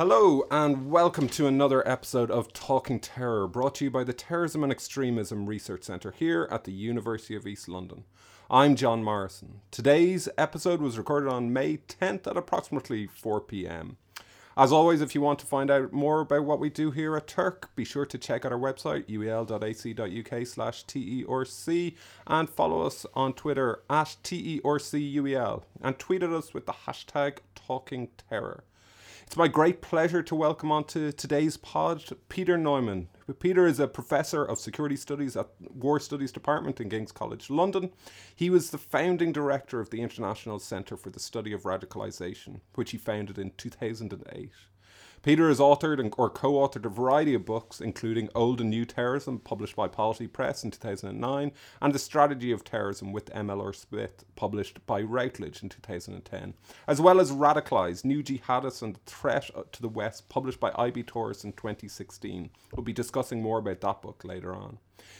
Hello, and welcome to another episode of Talking Terror, brought to you by the Terrorism and Extremism Research Centre here at the University of East London. I'm John Morrison. Today's episode was recorded on May 10th at approximately 4 pm. As always, if you want to find out more about what we do here at TERC, be sure to check out our website, uel.ac.uk slash TERC, and follow us on Twitter at TERCUEL, and tweet at us with the hashtag Talking Terror. It's my great pleasure to welcome onto today's pod Peter Neumann. Peter is a professor of security studies at War Studies Department in King's College London. He was the founding director of the International Centre for the Study of Radicalisation, which he founded in 2008. Peter has authored or co authored a variety of books, including Old and New Terrorism, published by Polity Press in 2009, and The Strategy of Terrorism with MLR Smith, published by Routledge in 2010, as well as Radicalised New Jihadists and the Threat to the West, published by IB Tauris in 2016. We'll be discussing more about that book later on.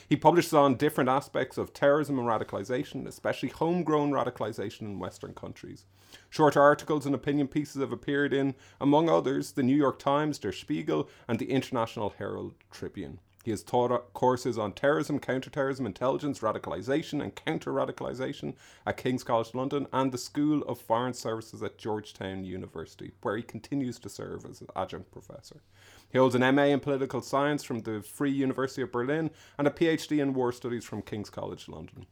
He publishes on different aspects of terrorism and radicalization, especially homegrown radicalization in Western countries. Short articles and opinion pieces have appeared in, among others, the New York Times, Der Spiegel, and the International Herald Tribune. He has taught courses on terrorism, counterterrorism, intelligence, radicalization, and counter radicalization at King's College London and the School of Foreign Services at Georgetown University, where he continues to serve as an adjunct professor. He holds an MA in political science from the Free University of Berlin and a PhD in war studies from King's College London.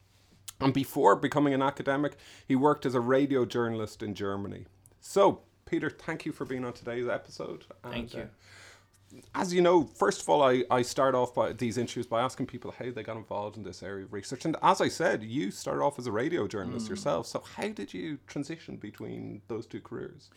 And before becoming an academic, he worked as a radio journalist in Germany. So, Peter, thank you for being on today's episode. Thank you. Uh, as you know, first of all, I, I start off by these interviews by asking people how they got involved in this area of research. And as I said, you started off as a radio journalist mm. yourself. So, how did you transition between those two careers?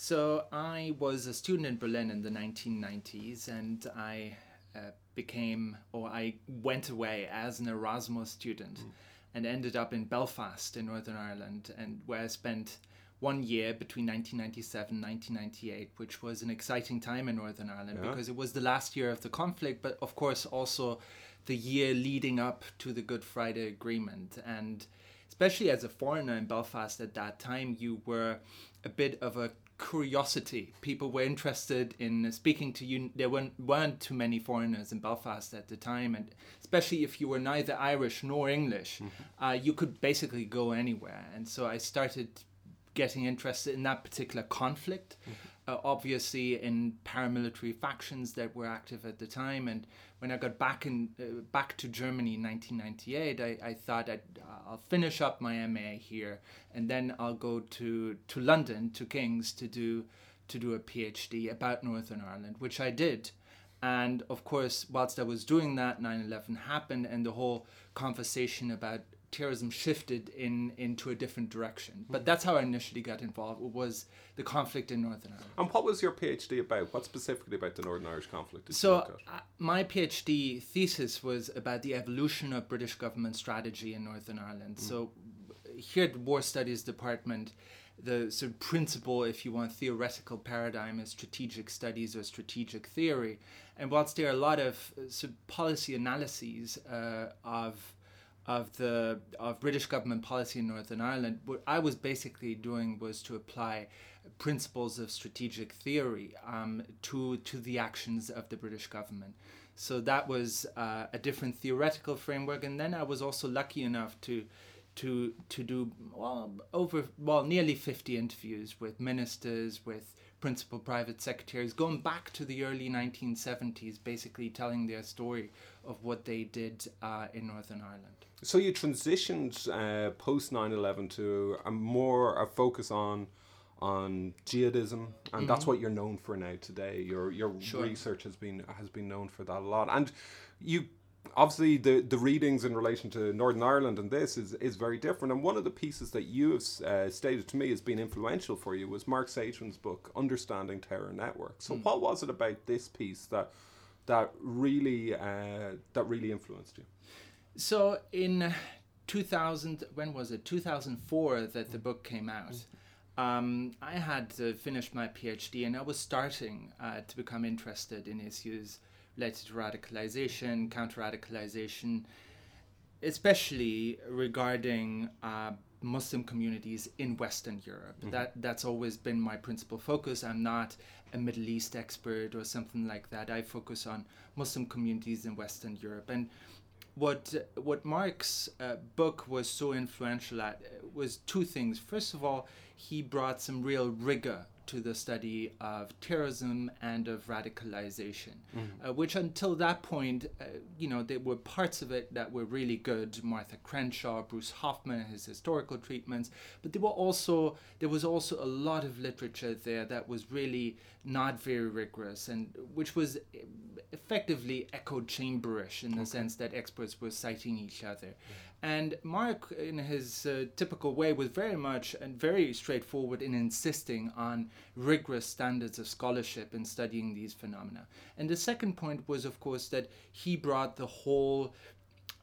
So I was a student in Berlin in the 1990s, and I uh, became, or I went away as an Erasmus student, mm. And ended up in Belfast in Northern Ireland, and where I spent one year between 1997 and 1998, which was an exciting time in Northern Ireland yeah. because it was the last year of the conflict, but of course also the year leading up to the Good Friday Agreement. And especially as a foreigner in Belfast at that time, you were a bit of a curiosity. People were interested in speaking to you. There weren't, weren't too many foreigners in Belfast at the time, and especially if you were neither Irish nor English, mm-hmm. uh, you could basically go anywhere. And so I started getting interested in that particular conflict. Mm-hmm uh, obviously in paramilitary factions that were active at the time. And when I got back in uh, back to Germany in 1998, I, I thought I'd, I'll finish up my MA here, and then I'll go to to London to King's to do to do a PhD about Northern Ireland, which I did. And of course, whilst I was doing that, 9 11 happened, and the whole conversation about terrorism shifted in into a different direction. But that's how I initially got involved. Was the conflict in Northern Ireland. And what was your PhD about? What specifically about the Northern Irish conflict? so uh, my PhD thesis was about the evolution of British government strategy in Northern Ireland. Mm. So here at the War Studies Department. The sort of principal, if you want, theoretical paradigm is strategic studies or strategic theory. And whilst there are a lot of uh, sort of policy analyses uh, of of the of British government policy in Northern Ireland, what I was basically doing was to apply principles of strategic theory um, to to the actions of the British government. So that was uh, a different theoretical framework, and then I was also lucky enough to to to do well over well nearly 50 interviews with ministers with principal private secretaries going back to the early 1970s basically telling their story of what they did uh, in northern ireland so you transitioned uh, post 9-11 to a more a focus on on jihadism and mm-hmm. that's what you're known for now today your your sure. research has been has been known for that a lot and you obviously the the readings in relation to Northern Ireland and this is is very different and one of the pieces that you have uh, stated to me has been influential for you was Mark Sageman's book Understanding Terror Networks so mm. what was it about this piece that that really uh, that really influenced you so in 2000, when was it? 2004 that the book came out. Um, I had uh, finished my PhD and I was starting uh, to become interested in issues related to radicalization, counter radicalization, especially regarding uh, Muslim communities in Western Europe. Mm-hmm. That that's always been my principal focus. I'm not a Middle East expert or something like that. I focus on Muslim communities in Western Europe. And what what Mark's uh, book was so influential at uh, was two things. First of all, he brought some real rigor to the study of terrorism and of radicalization, uh, which until that point, uh, you know, there were parts of it that were really good. Martha Crenshaw, Bruce Hoffman, his historical treatments, but there were also there was also a lot of literature there that was really not very rigorous and which was effectively echo chamberish in the sense that experts were citing each other. And Mark, in his uh, typical way, was very much and very straightforward in insisting on rigorous standards of scholarship in studying these phenomena. And the second point was, of course, that he brought the whole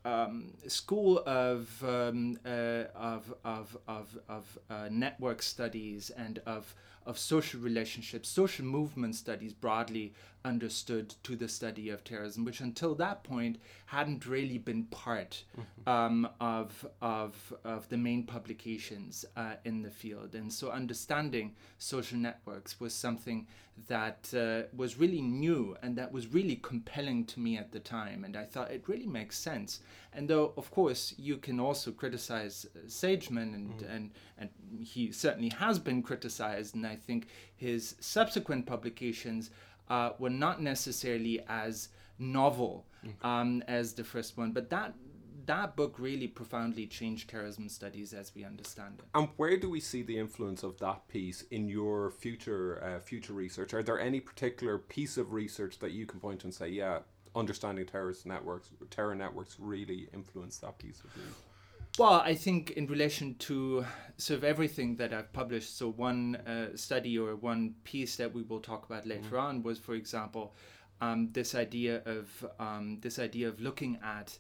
um, school of, um, uh, of, of, of, of uh, network studies and of, of social relationships, social movement studies broadly understood to the study of terrorism, which until that point hadn't really been part um, of, of, of the main publications uh, in the field. And so understanding social networks was something that uh, was really new and that was really compelling to me at the time. And I thought it really makes sense. And though, of course, you can also criticize uh, Sageman, and, and, and he certainly has been criticized, and I think his subsequent publications uh, were not necessarily as novel um, as the first one, but that that book really profoundly changed terrorism studies as we understand it. And where do we see the influence of that piece in your future uh, future research? Are there any particular piece of research that you can point to and say, yeah, understanding terrorist networks, terror networks really influenced that piece of research? Well, I think in relation to sort of everything that I've published, so one uh, study or one piece that we will talk about later on was, for example, um, this idea of um, this idea of looking at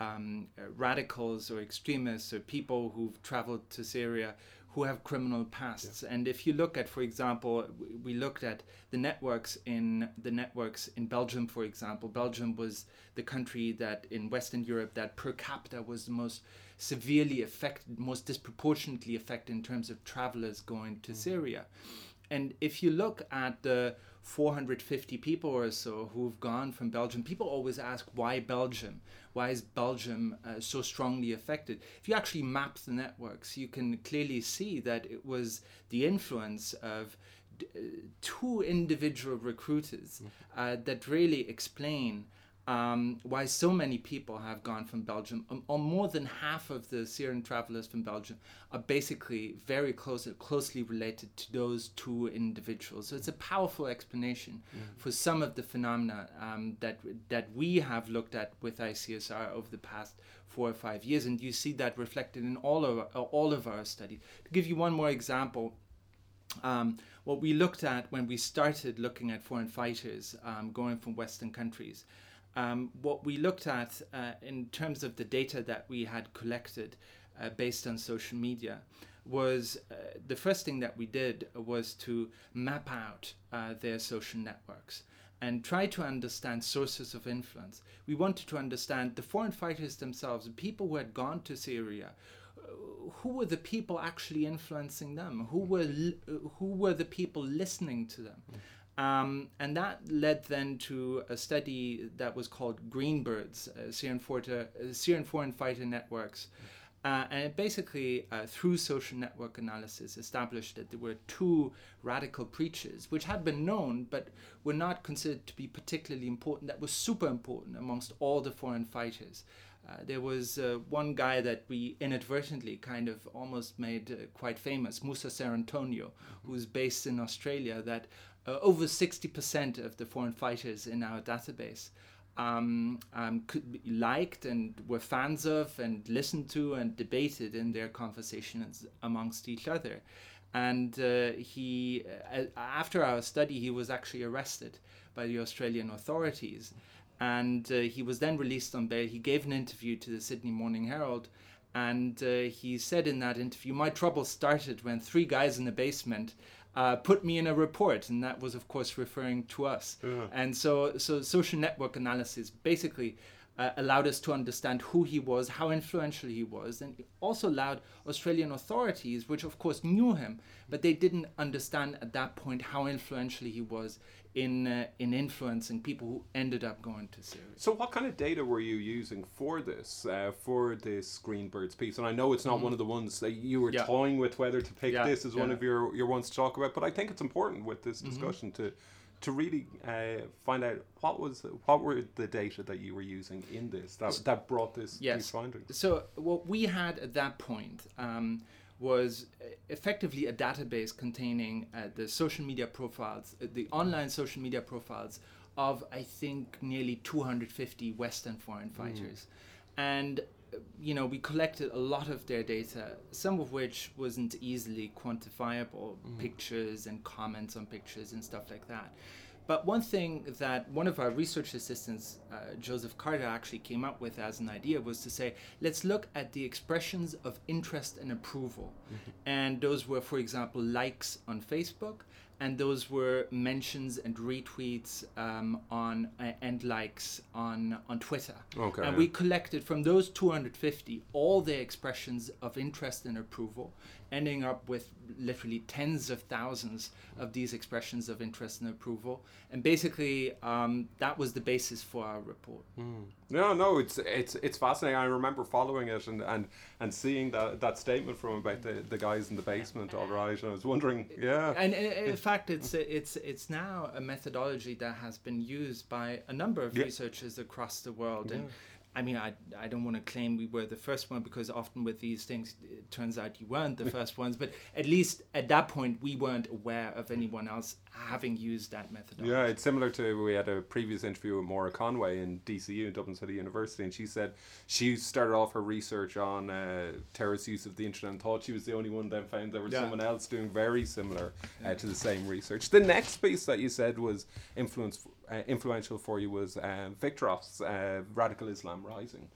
um, uh, radicals or extremists or people who've traveled to Syria who have criminal pasts. And if you look at, for example, we looked at the networks in the networks in Belgium, for example. Belgium was the country that in Western Europe that per capita was the most severely affected, most disproportionately affected in terms of travelers going to Syria. And if you look at the 450 people or so who've gone from Belgium, people always ask why Belgium? Why is Belgium uh, so strongly affected? If you actually map the networks, you can clearly see that it was the influence of d- uh, two individual recruiters uh, that really explain um, why so many people have gone from Belgium. Um, or more than half of the Syrian travelers from Belgium are basically very close, closely related to those two individuals. So it's a powerful explanation for some of the phenomena um, that that we have looked at with ICSR over the past four or five years, and you see that reflected in all of our, all of our studies. To give you one more example. Um, what we looked at when we started looking at foreign fighters um, going from Western countries, um, what we looked at uh, in terms of the data that we had collected uh, based on social media was uh, the first thing that we did was to map out uh, their social networks and try to understand sources of influence. We wanted to understand the foreign fighters themselves, the people who had gone to Syria, who were the people actually influencing them? Who were li- who were the people listening to them? Um, and that led then to a study that was called Greenbirds, uh, Syrian, Forta, uh, Syrian Foreign Fighter Networks. Uh, and it basically, uh, through social network analysis, established that there were two radical preachers, which had been known but were not considered to be particularly important, that was super important amongst all the foreign fighters. Uh, there was uh, one guy that we inadvertently kind of almost made uh, quite famous, Musa Cerantonio, who's based in Australia, that uh, over 60% of the foreign fighters in our database um, um, could be liked and were fans of and listened to and debated in their conversations amongst each other. And uh, he, uh, after our study, he was actually arrested by the Australian authorities. And uh, he was then released on bail. He gave an interview to the Sydney Morning Herald. And uh, he said in that interview, My trouble started when three guys in the basement uh, put me in a report, and that was, of course, referring to us. And so, so social network analysis basically uh, allowed us to understand who he was, how influential he was, and also allowed Australian authorities, which of course knew him, but they didn't understand at that point how influential he was in uh, in influencing people who ended up going to Syria. So, what kind of data were you using for this, uh, for this Green Greenbirds piece? And I know it's not one of the ones that you were Mm-hmm. Yeah. toying with whether to pick Yeah, this as one of your your ones to talk about, but I think it's important with this Mm-hmm. discussion to to really uh, find out what was what were the data that you were using in this that that brought this Yes. these findings. So what we had at that point um, was effectively a database containing uh, the social media profiles, uh, the online social media profiles of I think nearly 250 Western foreign fighters, and uh, you know we collected a lot of their data, some of which wasn't easily quantifiable, pictures and comments on pictures and stuff like that. But one thing that one of our research assistants, uh, Joseph Carter, actually came up with as an idea was to say, let's look at the expressions of interest and approval. And those were, for example, likes on Facebook, and those were mentions and retweets um, on uh, and likes on on Twitter. Okay, And we collected from those 250 all the expressions of interest and approval, ending up with literally tens of thousands of these expressions of interest and approval. And basically, um, that was the basis for our report. No, no, it's it's it's fascinating. I remember following it and and, and seeing that, that statement from about the, the guys in the basement. All right, and I was wondering, yeah, And in fact, it's it's it's now a methodology that has been used by a number of Yeah. researchers across the world. And I mean, I, I don't want to claim we were the first one because often with these things, it turns out you weren't the first ones. But at least at that point, we weren't aware of anyone else having used that methodology. Yeah, it's similar to we had a previous interview with Maura Conway in DCU, in Dublin City University, and she said she started off her research on uh, terrorist use of the internet and thought she was the only one. Then found there was Yeah. someone else doing very similar uh, to the same research. The next piece that you said was influence uh, influential for you was um, Wiktorowicz's uh, Radical Islam Rising.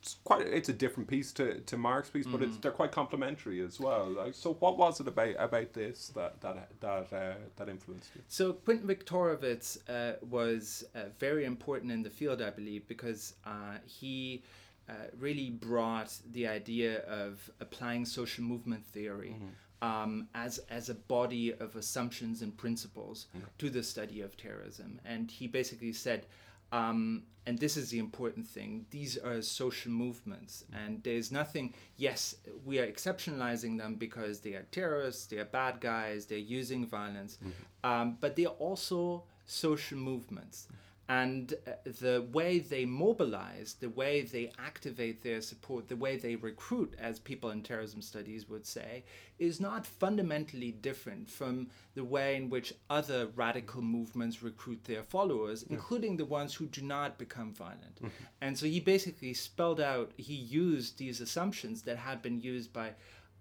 It's quite it's a different piece to, to Mark's piece, but it's they're quite complementary as well. Like, so, what was it about about this that that that uh, that influenced you? So Quintan Wiktorowicz uh, was uh, very important in the field, I believe, because uh, he uh, really brought the idea of applying social movement theory um, as as a body of assumptions and principles to the study of terrorism, and he basically said. Um, and this is the important thing. These are social movements, and there's nothing. Yes, we are exceptionalizing them because they are terrorists, they are bad guys, they're using violence, um, but they are also social movements. And uh, the way they mobilize, the way they activate their support, the way they recruit, as people in terrorism studies would say, is not fundamentally different from the way in which other radical movements recruit their followers, including the ones who do not become violent. And so he basically spelled out, he used these assumptions that had been used by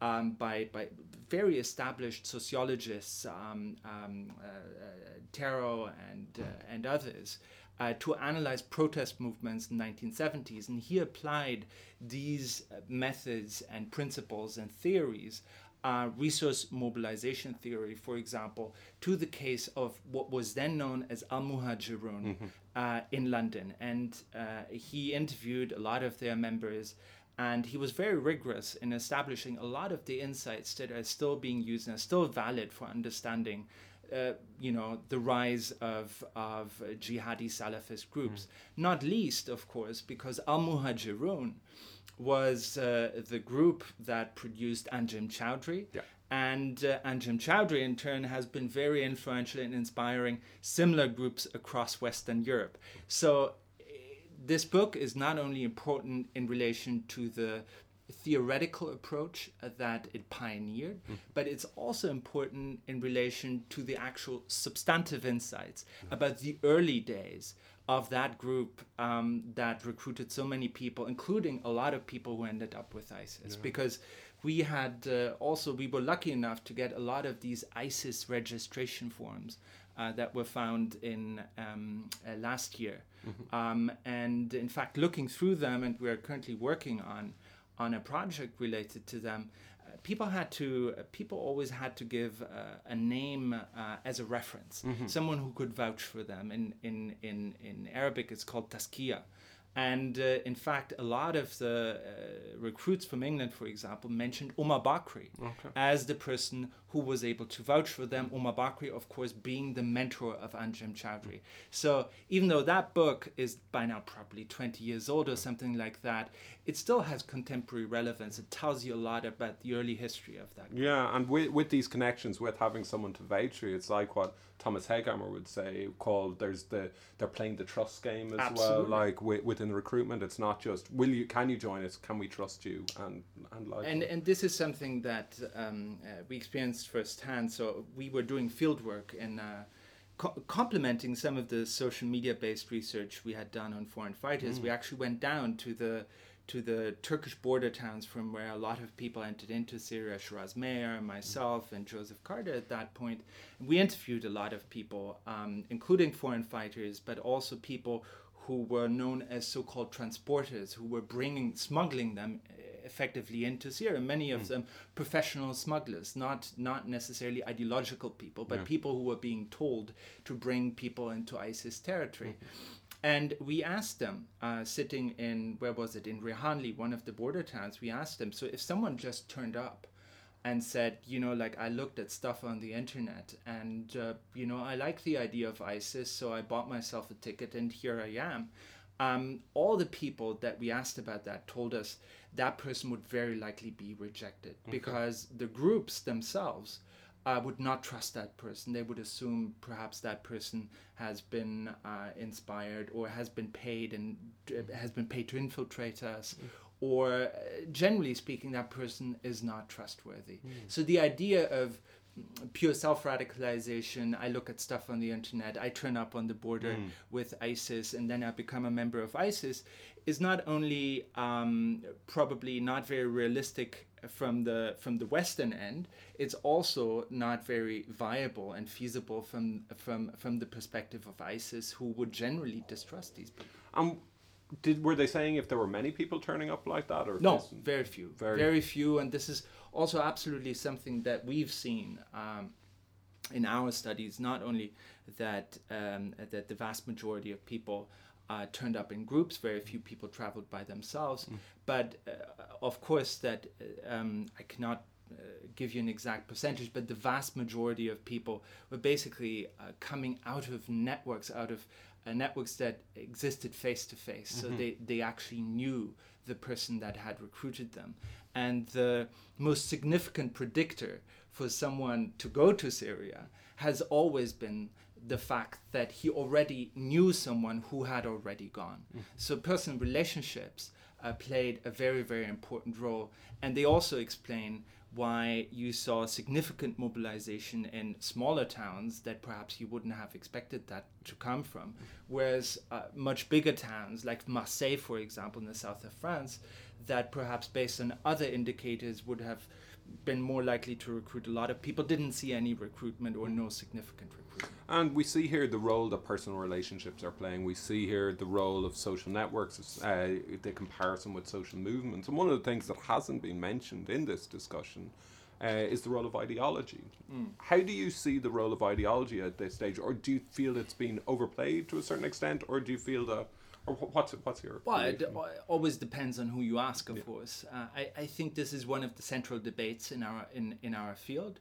um, by, by very established sociologists, um, um, uh, uh, Tarrow and, uh, and others, uh, to analyze protest movements in the 1970s. And he applied these uh, methods and principles and theories, uh, resource mobilization theory, for example, to the case of what was then known as Al Muhajirun uh, in London. And uh, he interviewed a lot of their members and he was very rigorous in establishing a lot of the insights that are still being used and are still valid for understanding uh, you know the rise of of jihadi salafist groups not least of course because al muhajirun was uh, the group that produced Anjem Choudary Yeah. and uh, Anjem Choudary, in turn, has been very influential in inspiring similar groups across Western Europe. So, eh, this book is not only important in relation to the theoretical approach that it pioneered, but it's also important in relation to the actual substantive insights about the early days of that group um, that recruited so many people, including a lot of people who ended up with ISIS, because we had uh, also we were lucky enough to get a lot of these ISIS registration forms uh, that were found in um, uh, last year, um, and in fact, looking through them, and we are currently working on on a project related to them. uh, People had to. uh, People always had to give uh, a name uh, as a reference, someone who could vouch for them. In in in in Arabic, it's called tazkiya, And uh, in fact, a lot of the uh, recruits from England, for example, mentioned Omar Bakri Okay. as the person who was able to vouch for them. Omar Bakri, of course, being the mentor of Anjem Choudary. So even though that book is by now probably 20 years old or something like that, it still has contemporary relevance. It tells you a lot about the early history of that. Yeah, and with, with these connections, with having someone to vouch for you, it's like what Thomas Hegghammer would say, called there's the they're playing the trust game as Absolutely. well. Like wi- within recruitment, it's not just will you can you join us, can we trust you, and and like And, and this is something that um, uh, we experienced firsthand. So we were doing field work and uh, co- complementing some of the social media based research we had done on foreign fighters. We actually went down to the to the Turkish border towns from where a lot of people entered into Syria, Shiraz Maher, myself, and Joseph Carter at that point. And we interviewed a lot of people, um, including foreign fighters, but also people who were known as so-called transporters, who were bringing, smuggling them uh, effectively into Syria. Many of them professional smugglers, not not necessarily ideological people, but people who were being told to bring people into ISIS territory. And we asked them, uh, sitting in where was it in Reyhanli, one of the border towns. We asked them, so if someone just turned up and said, you know, like I looked at stuff on the internet and, uh, you know, I like the idea of ISIS, so I bought myself a ticket and here I am. Um, all the people that we asked about that told us that person would very likely be rejected because the groups themselves uh, would not trust that person. They would assume perhaps that person has been uh, inspired or has been paid and uh, has been paid to infiltrate us, or uh, generally speaking, that person is not trustworthy. So the idea of mm, pure self radicalization, I look at stuff on the internet, I turn up on the border with ISIS, and then I become a member of ISIS, is not only um, probably not very realistic from the from the western end it's also not very viable and feasible from from from the perspective of ISIS who would generally distrust these people. Um, did were they saying if there were many people turning up like that or no very few. Very- very, few and this is also absolutely something that we've seen um, in our studies not only that um, that the vast majority of people uh, turned up in groups very few people traveled by themselves but uh, of course that uh, um, I cannot uh, give you an exact percentage, but the vast majority of people were basically uh, coming out of networks, out of uh, networks that existed face to face. So they, they actually knew the person that had recruited them. And the most significant predictor for someone to go to Syria has always been the fact that he already knew someone who had already gone. So personal relationships uh, played a very, very important role. And they also explain why you saw significant mobilization in smaller towns that perhaps you wouldn't have expected that to come from. Whereas uh, much bigger towns, like Marseille, for example, in the south of France, that perhaps based on other indicators would have been more likely to recruit a lot of people, didn't see any recruitment or no significant recruitment. And we see here the role that personal relationships are playing. We see here the role of social networks, uh, the comparison with social movements. And one of the things that hasn't been mentioned in this discussion uh, is the role of ideology. How do you see the role of ideology at this stage? Or do you feel it's been overplayed to a certain extent? Or do you feel that, or what's, what's your Well, it always depends on who you ask, of course. Uh, I, I think this is one of the central debates in our in, in our field.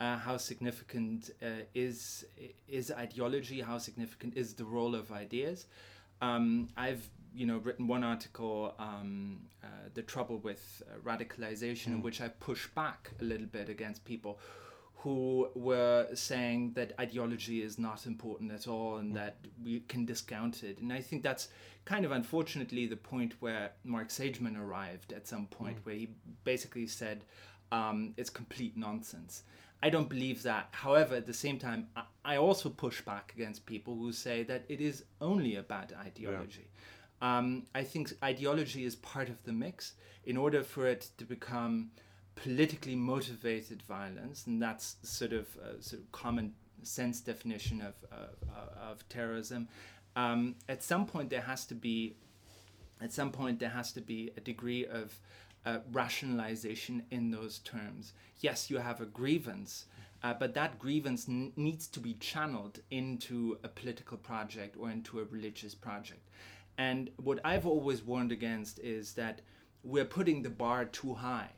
Uh, how significant uh, is is ideology? How significant is the role of ideas? Um, I've you know written one article, um, uh, "The Trouble with uh, Radicalization," in which I push back a little bit against people who were saying that ideology is not important at all and that we can discount it. And I think that's kind of unfortunately the point where Mark Sageman arrived at some point, where he basically said um, it's complete nonsense. I don't believe that. However, at the same time, I, I also push back against people who say that it is only a bad ideology. Um, I think ideology is part of the mix. In order for it to become politically motivated violence, and that's sort of a sort of common sense definition of, uh, of terrorism. Um, at some point, there has to be, at some point, there has to be a degree of uh, rationalization in those terms. Yes, you have a grievance, uh, but that grievance n- needs to be channeled into a political project or into a religious project. And what I've always warned against is that we're putting the bar too high.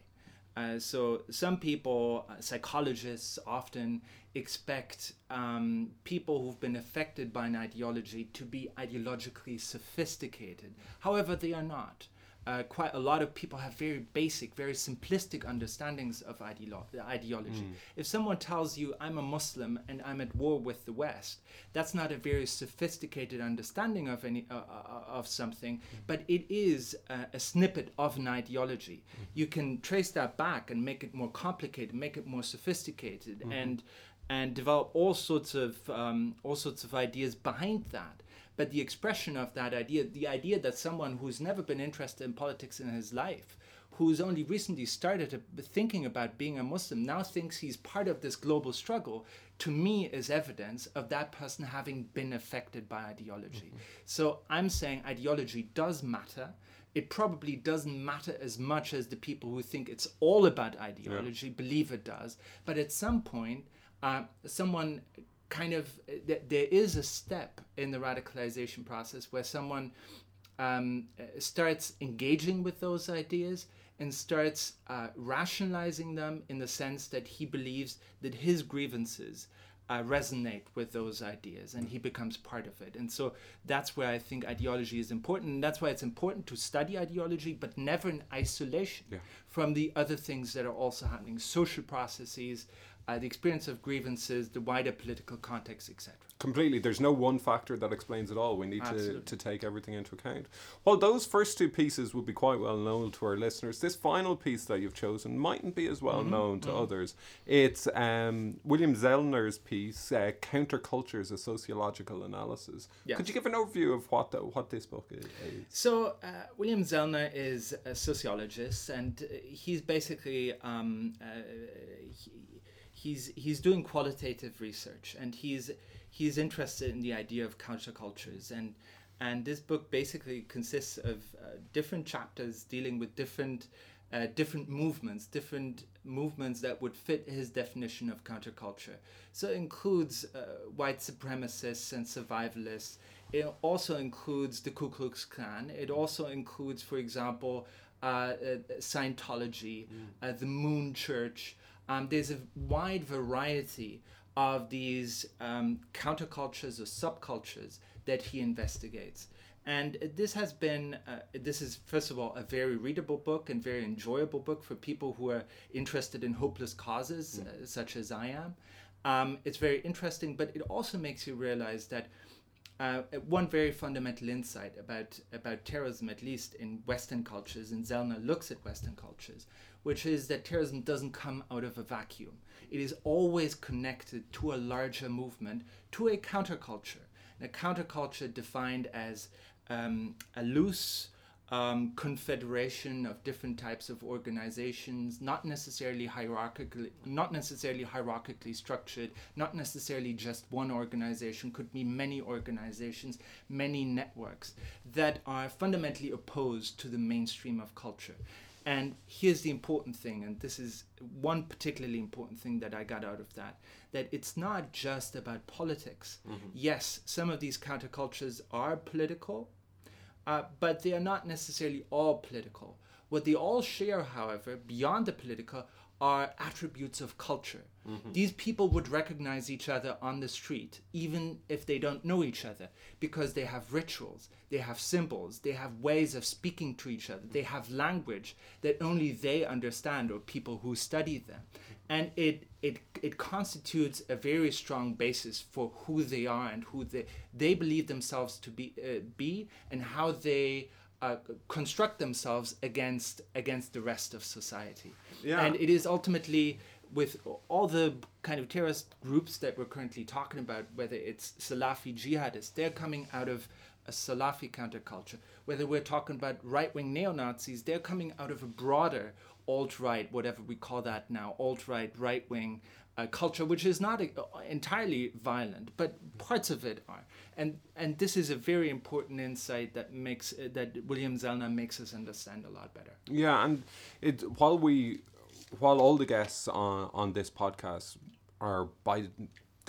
Uh, so some people, uh, psychologists, often expect um, people who've been affected by an ideology to be ideologically sophisticated. However, they are not uh, quite a lot of people have very basic, very simplistic understandings of ideolo- ideology. Mm. If someone tells you, I'm a Muslim and I'm at war with the West, that's not a very sophisticated understanding of, any, uh, uh of something, mm. but it is a snippet of an ideology. Mm. You can trace that back and make it more complicated, make it more sophisticated, mm-hmm. and and develop all sorts of um, all sorts of ideas behind that but the expression of that idea, the idea that someone who's never been interested in politics in his life, who's only recently started thinking about being a Muslim, now thinks he's part of this global struggle, to me is evidence of that person having been affected by ideology. Mm-hmm. So I'm saying ideology does matter. It probably doesn't matter as much as the people who think it's all about ideology yeah. believe it does. But at some point, uh, someone kind of th- there is a step in the radicalization process where someone um, starts engaging with those ideas and starts uh, rationalizing them in the sense that he believes that his grievances uh, resonate with those ideas and he becomes part of it. And so that's where I think ideology is important. And that's why it's important to study ideology, but never in isolation yeah. from the other things that are also happening social processes, uh, the experience of grievances, the wider political context, etc. Completely. There's no one factor that explains it all. We need to, to take everything into account. Well, those first two pieces would be quite well known to our listeners. This final piece that you've chosen mightn't be as well mm-hmm. known to mm-hmm. others. It's um, William Zellner's piece, uh, Countercultures, a Sociological Analysis. Yes. Could you give an overview of what the, what this book is? So, uh, William Zellner is a sociologist, and he's basically um, uh, he, he's he's doing qualitative research and he's he's interested in the idea of countercultures and and this book basically consists of uh, different chapters dealing with different uh, different movements, different movements that would fit his definition of counterculture. So it includes uh, white supremacists and survivalists. It also includes the Ku Klux Klan. It also includes, for example, uh, uh, Scientology, mm. the Moon Church, um, there's a wide variety of these um, countercultures or subcultures that he investigates. And this has been, uh, this is first of all a very readable book and very enjoyable book for people who are interested in hopeless causes, mm. uh, such as I am. Um, it's very interesting, but it also makes you realize that uh, one very fundamental insight about, about terrorism, at least in Western cultures, and Zellner looks at Western cultures, which is that terrorism doesn't come out of a vacuum. It is always connected to a larger movement, to a counterculture. And a counterculture defined as um, a loose um, confederation of different types of organizations, not necessarily hierarchically, not necessarily hierarchically structured, not necessarily just one organization, could be many organizations, many networks that are fundamentally opposed to the mainstream of culture. And here's the important thing, and this is one particularly important thing that I got out of that that it's not just about politics. Mm-hmm. Yes, some of these countercultures are political, uh, but they are not necessarily all political. What they all share, however, beyond the political, are attributes of culture. Mm-hmm. These people would recognize each other on the street, even if they don't know each other, because they have rituals, they have symbols, they have ways of speaking to each other, they have language that only they understand or people who study them. And it, it, it constitutes a very strong basis for who they are and who they, they believe themselves to be, uh, be and how they uh, construct themselves against, against the rest of society. Yeah. And it is ultimately with all the kind of terrorist groups that we're currently talking about, whether it's Salafi jihadists, they're coming out of a Salafi counterculture. Whether we're talking about right wing neo Nazis, they're coming out of a broader alt right, whatever we call that now, alt right, right wing uh, culture, which is not uh, entirely violent, but parts of it are. And and this is a very important insight that makes uh, that William Zellner makes us understand a lot better. Yeah, and it while we while all the guests on on this podcast are by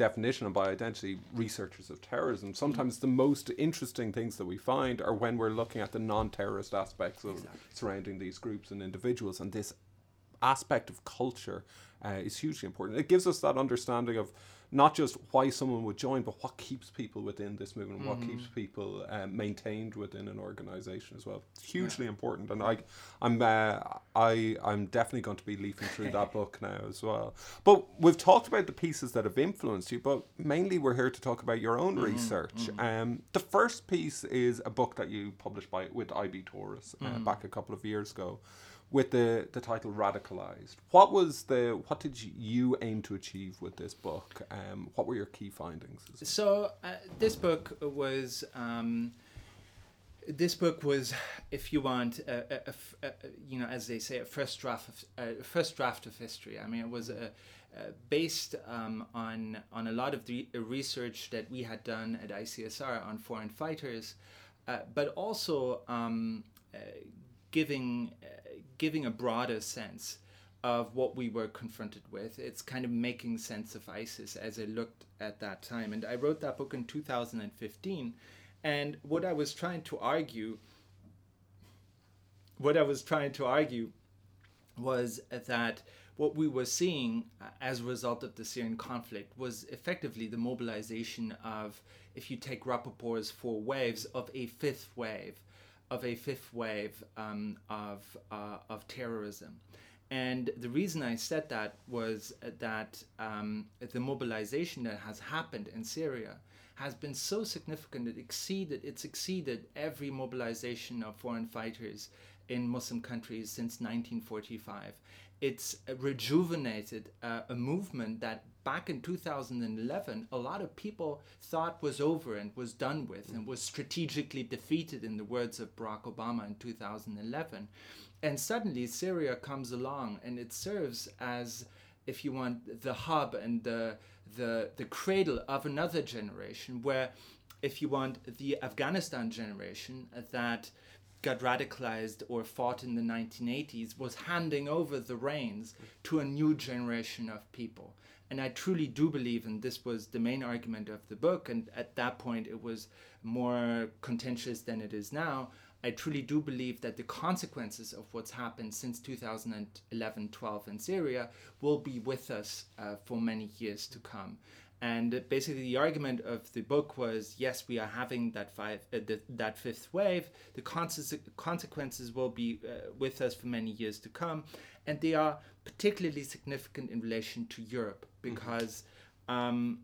definition and by identity researchers of terrorism, sometimes the most interesting things that we find are when we're looking at the non-terrorist aspects of Exactly. surrounding these groups and individuals, and this aspect of culture uh, is hugely important. It gives us that understanding of not just why someone would join, but what keeps people within this movement, what keeps people uh, maintained within an organization as well. It's hugely important, and I, I'm, uh, I, I'm definitely going to be leafing through that book now as well. But we've talked about the pieces that have influenced you, but mainly we're here to talk about your own research. Um, the first piece is a book that you published by with IB Tauris uh, back a couple of years ago with the, the title radicalized what was the what did you, aim to achieve with this book um, what were your key findings So uh, this book was. Um, this book was, if you want, a, a- a you know, as they say, a first draft of a first draft of history. I mean, it was a, uh, based um, on on a lot of the research that we had done at ICSR on foreign fighters, uh, but also um, uh, giving uh, giving a broader sense of what we were confronted with. It's kind of making sense of ISIS as I looked at that time. And I wrote that book in 2015. And what I was trying to argue, what I was trying to argue was that what we were seeing uh, as a result of the Syrian conflict was effectively the mobilization of, if you take Rapoport's four waves, of a fifth wave, of a fifth wave um, of, uh, of terrorism. And the reason I said that was that um, the mobilization that has happened in Syria has been so significant it exceeded it's exceeded every mobilization of foreign fighters in Muslim countries since 1945. It's rejuvenated uh, a movement that back in 2011 a lot of people thought was over and was done with and was strategically defeated in the words of Barack Obama in 2011 and suddenly Syria comes along and it serves as if you want the hub and the the the cradle of another generation where if you want the Afghanistan generation that got radicalized or fought in the 1980s was handing over the reins to a new generation of people and I truly do believe, and this was the main argument of the book, and at that point it was more contentious than it is now. I truly do believe that the consequences of what's happened since 2011 12 in Syria will be with us uh, for many years to come. And basically, the argument of the book was yes, we are having that, five, uh, the, that fifth wave. The conse- consequences will be uh, with us for many years to come. And they are particularly significant in relation to Europe because um,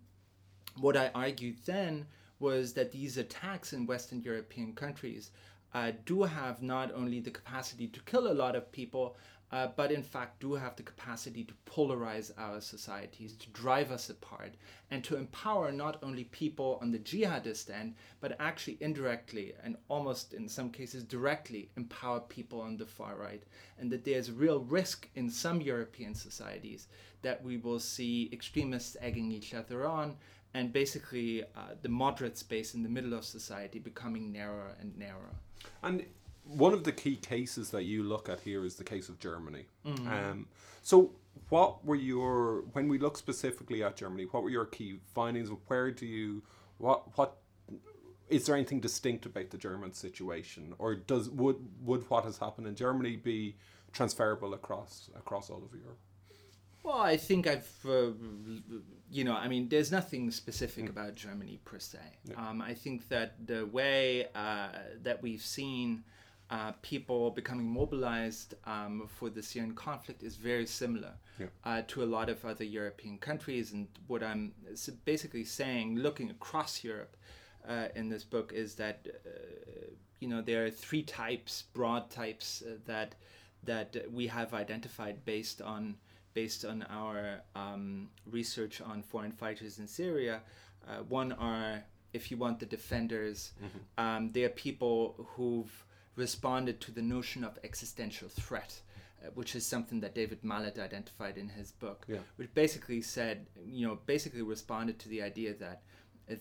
what I argued then was that these attacks in Western European countries uh, do have not only the capacity to kill a lot of people, uh, but in fact do have the capacity to polarize our societies, to drive us apart, and to empower not only people on the jihadist end, but actually indirectly and almost in some cases directly empower people on the far right. And that there's real risk in some European societies that we will see extremists egging each other on and basically uh, the moderate space in the middle of society becoming narrower and narrower. And one of the key cases that you look at here is the case of Germany. Um, so, what were your when we look specifically at Germany? What were your key findings? Where do you what what is there anything distinct about the German situation, or does would would what has happened in Germany be transferable across across all of Europe? Well, I think I've, uh, you know, I mean, there's nothing specific about Germany per se. Um, I think that the way uh, that we've seen uh, people becoming mobilized um, for the Syrian conflict is very similar Yeah. uh, to a lot of other European countries. And what I'm basically saying, looking across Europe uh, in this book, is that uh, you know there are three types, broad types uh, that that we have identified based on based on our um, research on foreign fighters in Syria. Uh, one are, if you want, the defenders. Um, they are people who've responded to the notion of existential threat, uh, which is something that David Malet identified in his book, Yeah. which basically said, you know, basically responded to the idea that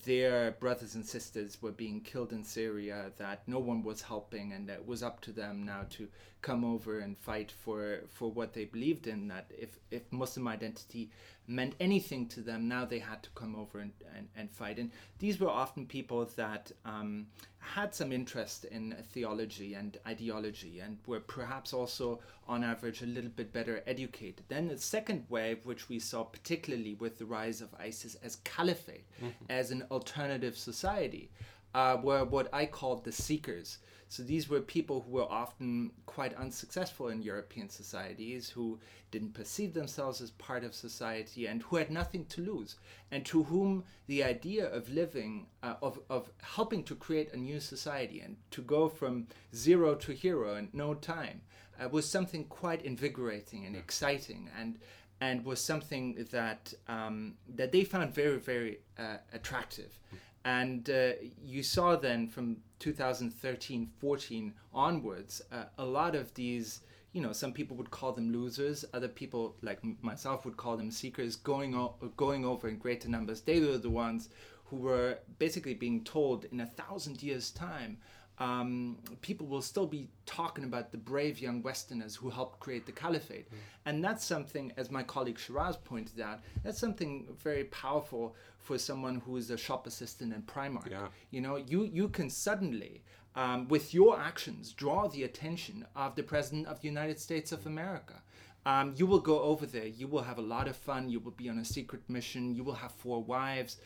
their brothers and sisters were being killed in Syria, that no one was helping, and that it was up to them now to come over and fight for for what they believed in. That if if Muslim identity meant anything to them, now they had to come over and, and, and fight. And these were often people that um, had some interest in theology and ideology and were perhaps also, on average, a little bit better educated. Then the second wave, which we saw particularly with the rise of ISIS as caliphate, mm-hmm. as an alternative society, uh, were what I called the seekers. So these were people who were often quite unsuccessful in European societies, who didn't perceive themselves as part of society, and who had nothing to lose, and to whom the idea of living, uh, of, of helping to create a new society and to go from zero to hero in no time, uh, was something quite invigorating and exciting, and and was something that um, that they found very very uh, attractive. And uh, you saw then from 2013 14 onwards, uh, a lot of these, you know, some people would call them losers, other people like myself would call them seekers, going, o- going over in greater numbers. They were the ones who were basically being told in a thousand years' time um, people will still be talking about the brave young Westerners who helped create the caliphate. Mm. And that's something, as my colleague Shiraz pointed out, that's something very powerful for someone who is a shop assistant in Primark. Yeah. You know, you, you can suddenly, um, with your actions, draw the attention of the President of the United States of America. Um, you will go over there. You will have a lot of fun. You will be on a secret mission. You will have four wives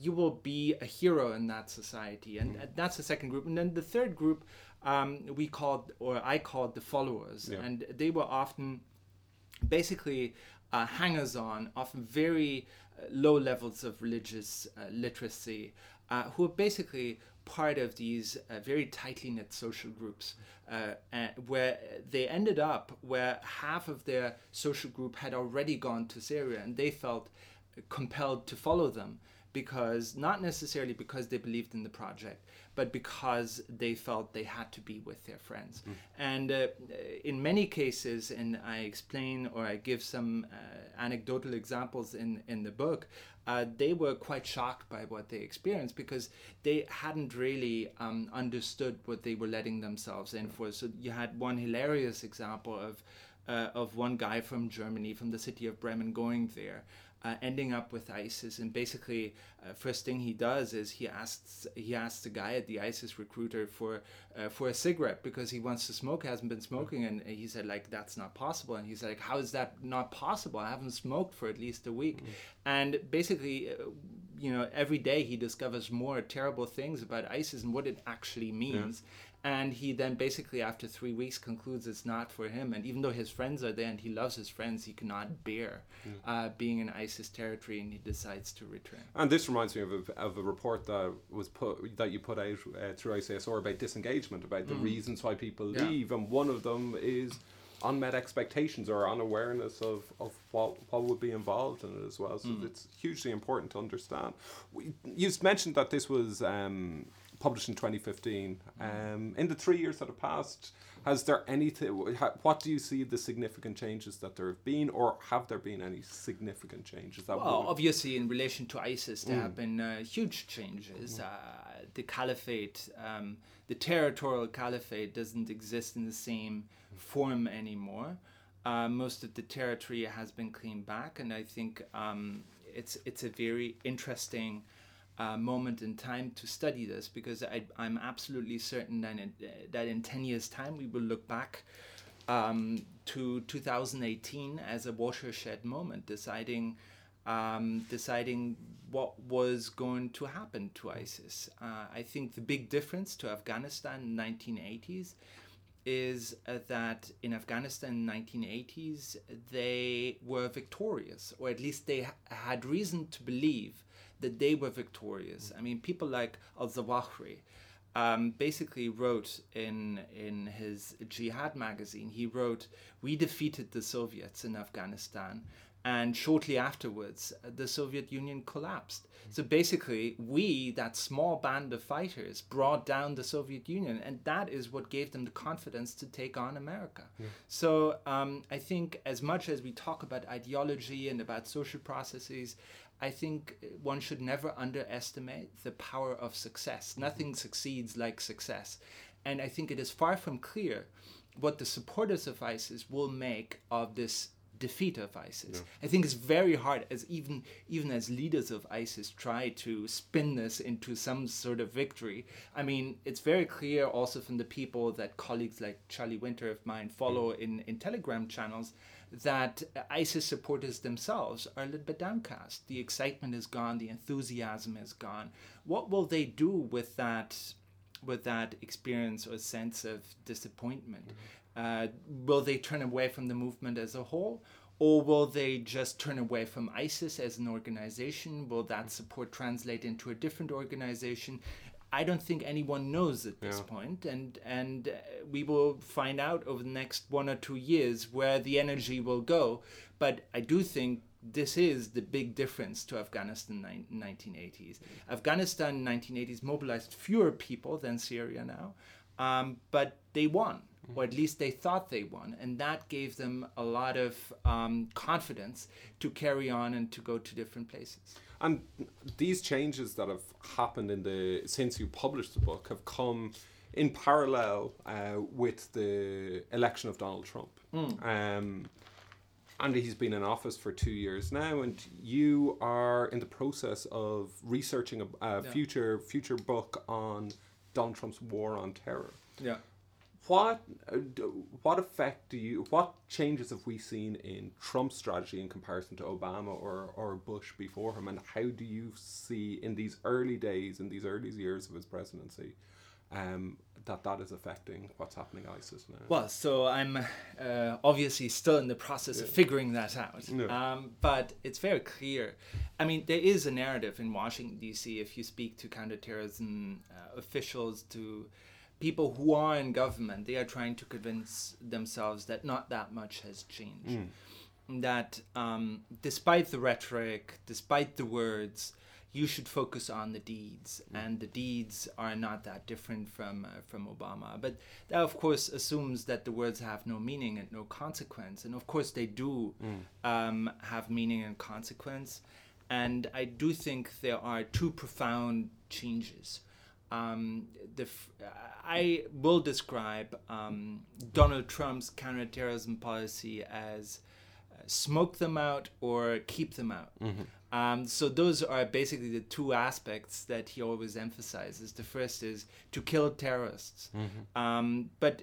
you will be a hero in that society. And mm. that's the second group. And then the third group um, we called, or I called the followers. Yeah. And they were often basically uh, hangers on, often very uh, low levels of religious uh, literacy, uh, who are basically part of these uh, very tightly knit social groups uh, where they ended up where half of their social group had already gone to Syria and they felt compelled to follow them because not necessarily because they believed in the project, but because they felt they had to be with their friends. Mm. And uh, in many cases, and I explain or I give some uh, anecdotal examples in, in the book, uh, they were quite shocked by what they experienced because they hadn't really um, understood what they were letting themselves in for. So you had one hilarious example of. Uh, of one guy from Germany, from the city of Bremen, going there, uh, ending up with ISIS. And basically, uh, first thing he does is he asks he asks the guy at the ISIS recruiter for uh, for a cigarette because he wants to smoke, hasn't been smoking, and he said like that's not possible. And he's like, how is that not possible? I haven't smoked for at least a week. Mm. And basically. Uh, you know, every day he discovers more terrible things about ISIS and what it actually means. Yeah and he then basically after three weeks concludes it's not for him and even though his friends are there and he loves his friends he cannot bear mm. uh, being in isis territory and he decides to return and this reminds me of a, of a report that was put that you put out uh, through ICSR about disengagement about the mm. reasons why people leave yeah. and one of them is unmet expectations or unawareness of, of what, what would be involved in it as well so mm. it's hugely important to understand we, you mentioned that this was um, published in 2015. Um, in the three years that have passed, has there anything? What do you see the significant changes that there have been, or have there been any significant changes? That well, obviously, in relation to ISIS, there mm. have been uh, huge changes. Mm. Uh, the caliphate, um, the territorial caliphate, doesn't exist in the same form anymore. Uh, most of the territory has been claimed back, and I think um, it's it's a very interesting uh, moment in time to study this because I, am absolutely certain that in, that in 10 years' time we will look back um, to 2018 as a watershed moment, deciding um, deciding what was going to happen to ISIS. Uh, I think the big difference to Afghanistan in 1980s is uh, that in Afghanistan in 1980s they were victorious, or at least they ha- had reason to believe that they were victorious. I mean, people like Al Zawahiri um, basically wrote in in his Jihad magazine. He wrote, "We defeated the Soviets in Afghanistan." And shortly afterwards, the Soviet Union collapsed. So basically, we, that small band of fighters, brought down the Soviet Union, and that is what gave them the confidence to take on America. Yeah. So um, I think, as much as we talk about ideology and about social processes, I think uh, one should never underestimate the power of success. Mm-hmm. Nothing succeeds like success. And I think it is far from clear what the supporters of ISIS will make of this defeat of ISIS. I think it's very hard as even even as leaders of ISIS try to spin this into some sort of victory. I mean, it's very clear also from the people that colleagues like Charlie Winter of mine follow mm. in, in Telegram channels that ISIS supporters themselves are a little bit downcast. The excitement is gone, the enthusiasm is gone. What will they do with that with that experience or sense of disappointment? Uh, will they turn away from the movement as a whole? Or will they just turn away from ISIS as an organization? Will that support translate into a different organization? I don't think anyone knows at this Yeah. point, and and uh, we will find out over the next one or two years where the energy will go. But I do think this is the big difference to Afghanistan in 1980s. Afghanistan in 1980s mobilized fewer people than Syria now, um, but they won, or at least they thought they won, and that gave them a lot of um, confidence to carry on and to go to different places. And these changes that have happened in the since you published the book have come in parallel uh, with the election of Donald Trump. Um, and he's been in office for two years now, and you are in the process of researching a, a future future book on Donald Trump's war on terror. Yeah. What uh, what effect do you what changes have we seen in Trump's strategy in comparison to Obama or, or Bush before him and how do you see in these early days in these early years of his presidency um, that that is affecting what's happening in ISIS now? Well, so I'm uh, obviously still in the process of figuring that out. Yeah. Um, but it's very clear. I mean, there is a narrative in Washington, D.C., if you speak to counterterrorism uh, officials, to people who are in government, they are trying to convince themselves that not that much has changed. That um, despite the rhetoric, despite the words, you should focus on the deeds, and the deeds are not that different from uh, from Obama. But that, of course, assumes that the words have no meaning and no consequence, and of course they do um, have meaning and consequence. And I do think there are two profound changes. Um, the I will describe um, Donald Trump's counterterrorism policy as uh, smoke them out or keep them out. Um, so those are basically the two aspects that he always emphasizes. The first is to kill terrorists, um, but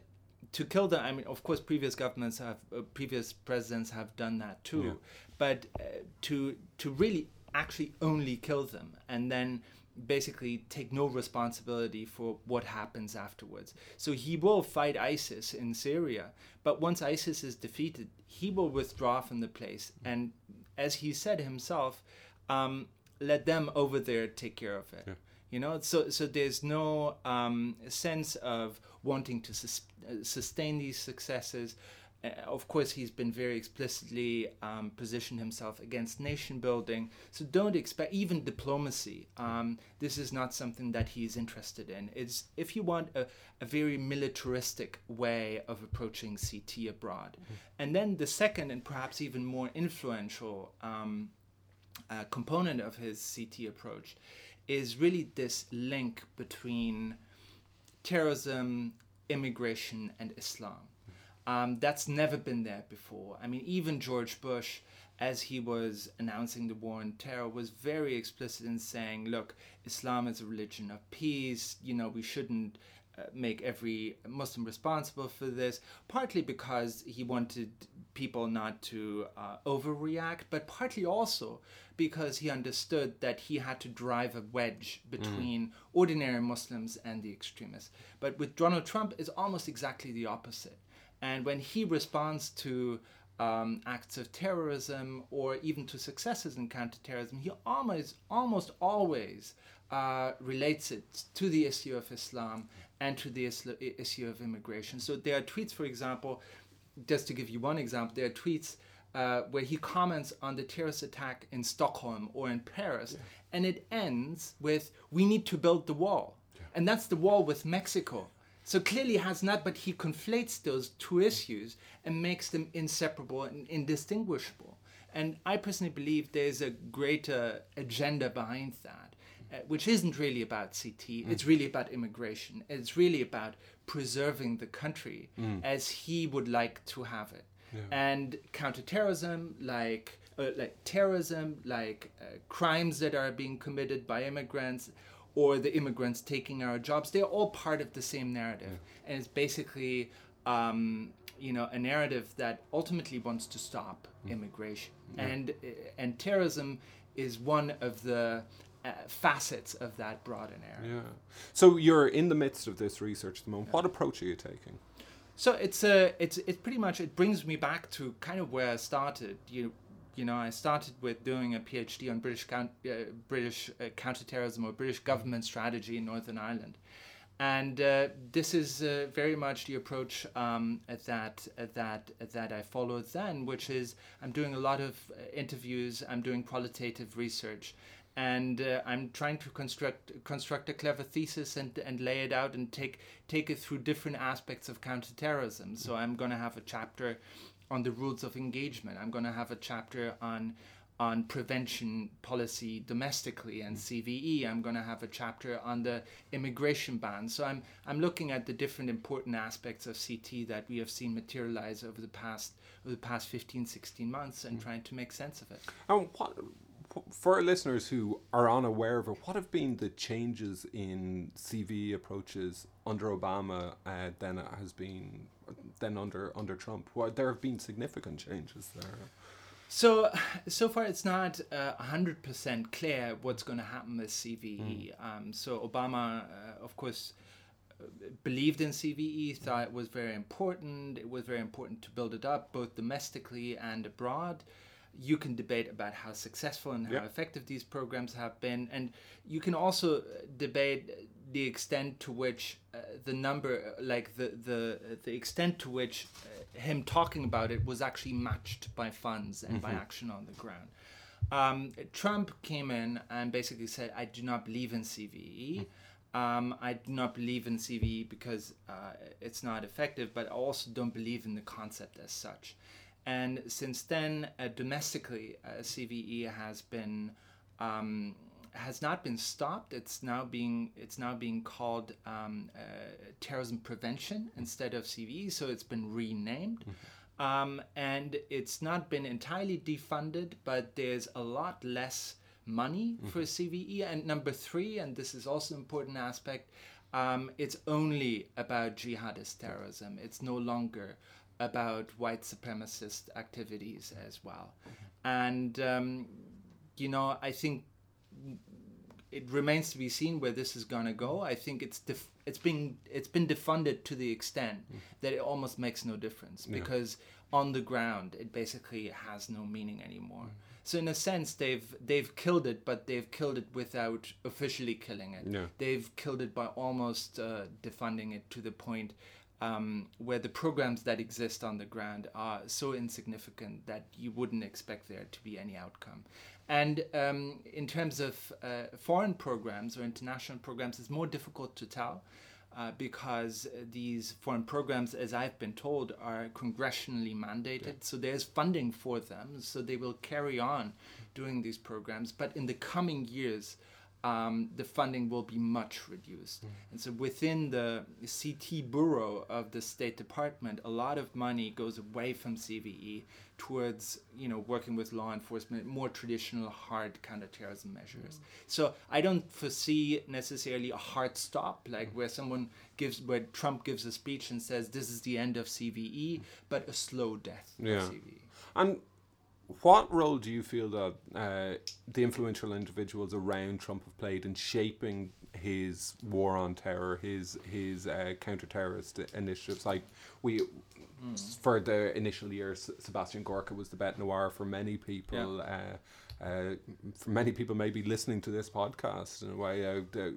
to kill them. I mean, of course, previous governments have, uh, previous presidents have done that too. Yeah. But uh, to to really actually only kill them and then basically take no responsibility for what happens afterwards. So he will fight ISIS in Syria, but once ISIS is defeated, he will withdraw from the place. And as he said himself, um, let them over there take care of it. You know, so so there's no um, sense of wanting to sus- uh, sustain these successes. Uh, of course, he's been very explicitly um, positioned himself against nation building. So don't expect even diplomacy. Um, this is not something that he's interested in. It's if you want a, a very militaristic way of approaching CT abroad, and then the second and perhaps even more influential. Um, uh, component of his CT approach is really this link between terrorism, immigration, and Islam. Um, that's never been there before. I mean, even George Bush, as he was announcing the war on terror, was very explicit in saying, look, Islam is a religion of peace. You know, we shouldn't uh, make every Muslim responsible for this, partly because he wanted people not to uh, overreact, but partly also because he understood that he had to drive a wedge between ordinary Muslims and the extremists. But with Donald Trump, it's almost exactly the opposite. And when he responds to um, acts of terrorism or even to successes in counterterrorism, he almost almost always uh, relates it to the issue of Islam and to the isla- issue of immigration. So there are tweets, for example, just to give you one example, there are tweets uh, where he comments on the terrorist attack in Stockholm or in Paris, and it ends with "We need to build the wall," and that's the wall with Mexico. So clearly has not, but he conflates those two issues and makes them inseparable and indistinguishable. And I personally believe there's a greater agenda behind that. uh, which isn't really about CT. It's really about immigration. It's really about preserving the country as he would like to have it. And counterterrorism, like uh, like terrorism, like uh, crimes that are being committed by immigrants, or the immigrants taking our jobs, they're all part of the same narrative. And it's basically, um, you know, a narrative that ultimately wants to stop immigration. And uh, and terrorism is one of the uh, facets of that broader narrative. Yeah. So you're in the midst of this research at the moment. What approach are you taking? So it's a it's it's pretty much it brings me back to kind of where I started. You you know I started with doing a PhD on British count, uh, British uh, counterterrorism or British government strategy in Northern Ireland, and uh, this is uh, very much the approach um, that that that I followed then, which is I'm doing a lot of uh, interviews, I'm doing qualitative research, and uh, I'm trying to construct construct a clever thesis and and lay it out and take take it through different aspects of counterterrorism. So I'm going to have a chapter on the rules of engagement. I'm going to have a chapter on on prevention policy domestically and mm. CVE. I'm going to have a chapter on the immigration ban. So I'm I'm looking at the different important aspects of CT that we have seen materialize over the past over the past 15 16 months and mm. trying to make sense of it. And what, for our listeners who are unaware of it, what have been the changes in CVE approaches under Obama uh, than it has been then under under Trump? Well, there have been significant changes there. So, so far it's not uh, hundred percent clear what's going to happen with CVE. Um, so Obama, uh, of course, uh, believed in CVE, thought it was very important. It was very important to build it up both domestically and abroad. You can debate about how successful and how Yeah. effective these programs have been, and you can also uh, debate the extent to which uh, the number, uh, like the the the extent to which uh, him talking about it was actually matched by funds and by action on the ground. Um, Trump came in and basically said, "I do not believe in CVE. Um, I do not believe in CVE because uh, it's not effective, but I also don't believe in the concept as such." And since then, uh, domestically, uh, CVE has been um, has not been stopped. It's now being it's now being called um, uh, terrorism prevention instead of CVE. So it's been renamed, um, and it's not been entirely defunded, but there's a lot less money for CVE. And number three, and this is also an important aspect, um, it's only about jihadist terrorism. It's no longer about white supremacist activities as well. And um, you know, I think it remains to be seen where this is going to go. I think it's def- it's been it's been defunded to the extent that it almost makes no difference because on the ground it basically has no meaning anymore. So in a sense they've they've killed it, but they've killed it without officially killing it. Yeah. They've killed it by almost uh, defunding it to the point um, where the programs that exist on the ground are so insignificant that you wouldn't expect there to be any outcome. And um, in terms of uh, foreign programs or international programs, it's more difficult to tell uh, because these foreign programs, as I've been told, are congressionally mandated. So there's funding for them, so they will carry on doing these programs. But in the coming years, um, the funding will be much reduced. Mm. And so within the CT bureau of the State Department, a lot of money goes away from CVE towards you know working with law enforcement, more traditional hard counterterrorism measures. Mm. So I don't foresee necessarily a hard stop, like mm. where someone gives where Trump gives a speech and says this is the end of CVE, but a slow death Yeah. of. CVE. And what role do you feel that uh, the influential individuals around Trump have played in shaping his war on terror, his his uh, counter-terrorist initiatives? Like we, for the initial years, Sebastian Gorka was the bête noir for many people. Uh, uh, for many people, maybe listening to this podcast in a way, the, uh,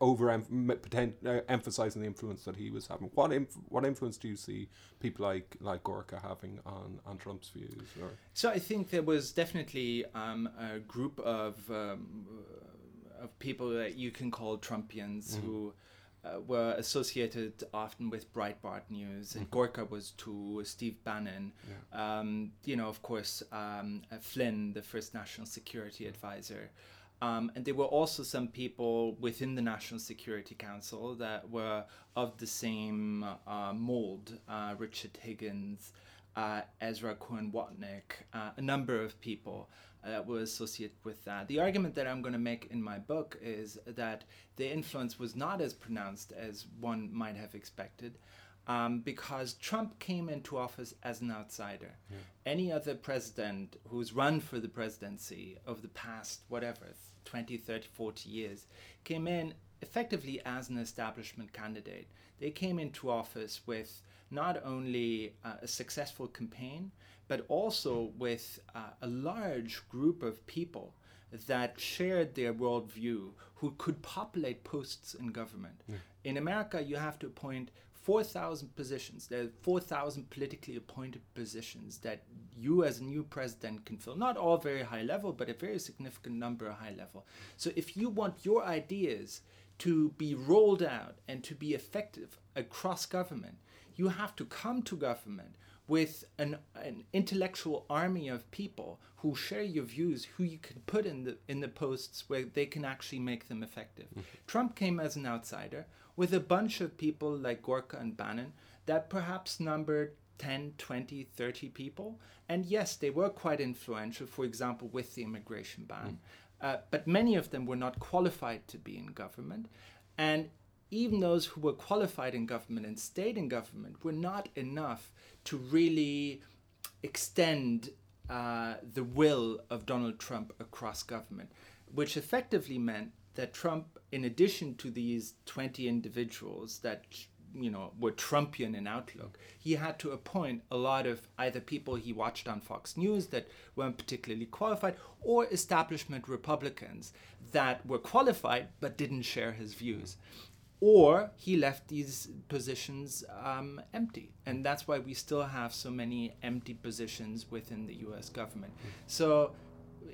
over em- potent, uh, emphasizing the influence that he was having. What inf- what influence do you see people like like Gorka having on, on Trump's views? Or So I think there was definitely um, a group of um, of people that you can call Trumpians who uh, were associated often with Breitbart News, and Gorka was too. Steve Bannon, um, you know, of course, um, uh, Flynn, the first national security advisor. Um, and there were also some people within the National Security Council that were of the same uh, mold uh, Richard Higgins, uh, Ezra Cohen Watnick, uh, a number of people uh, that were associated with that. The argument that I'm going to make in my book is that the influence was not as pronounced as one might have expected. Um, because Trump came into office as an outsider. Yeah. Any other president who's run for the presidency of the past, whatever, 20, 30, 40 years, came in effectively as an establishment candidate. They came into office with not only uh, a successful campaign, but also with uh, a large group of people that shared their worldview who could populate posts in government. Yeah. In America, you have to appoint 4,000 positions. There are 4,000 politically appointed positions that you, as a new president, can fill. Not all very high level, but a very significant number of high level. So, if you want your ideas to be rolled out and to be effective across government, you have to come to government with an, an intellectual army of people who share your views, who you can put in the in the posts where they can actually make them effective. Mm-hmm. Trump came as an outsider with a bunch of people like Gorka and Bannon that perhaps numbered 10, 20, 30 people. And yes, they were quite influential, for example, with the immigration ban. Mm. Uh, but many of them were not qualified to be in government. And even those who were qualified in government and stayed in government were not enough to really extend uh, the will of Donald Trump across government, which effectively meant that Trump, in addition to these 20 individuals that you know were Trumpian in outlook, he had to appoint a lot of either people he watched on Fox News that weren't particularly qualified, or establishment Republicans that were qualified but didn't share his views or he left these positions um, empty. And that's why we still have so many empty positions within the US government. So,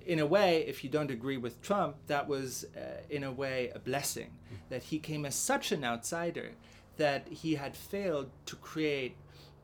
in a way, if you don't agree with Trump, that was, uh, in a way, a blessing that he came as such an outsider that he had failed to create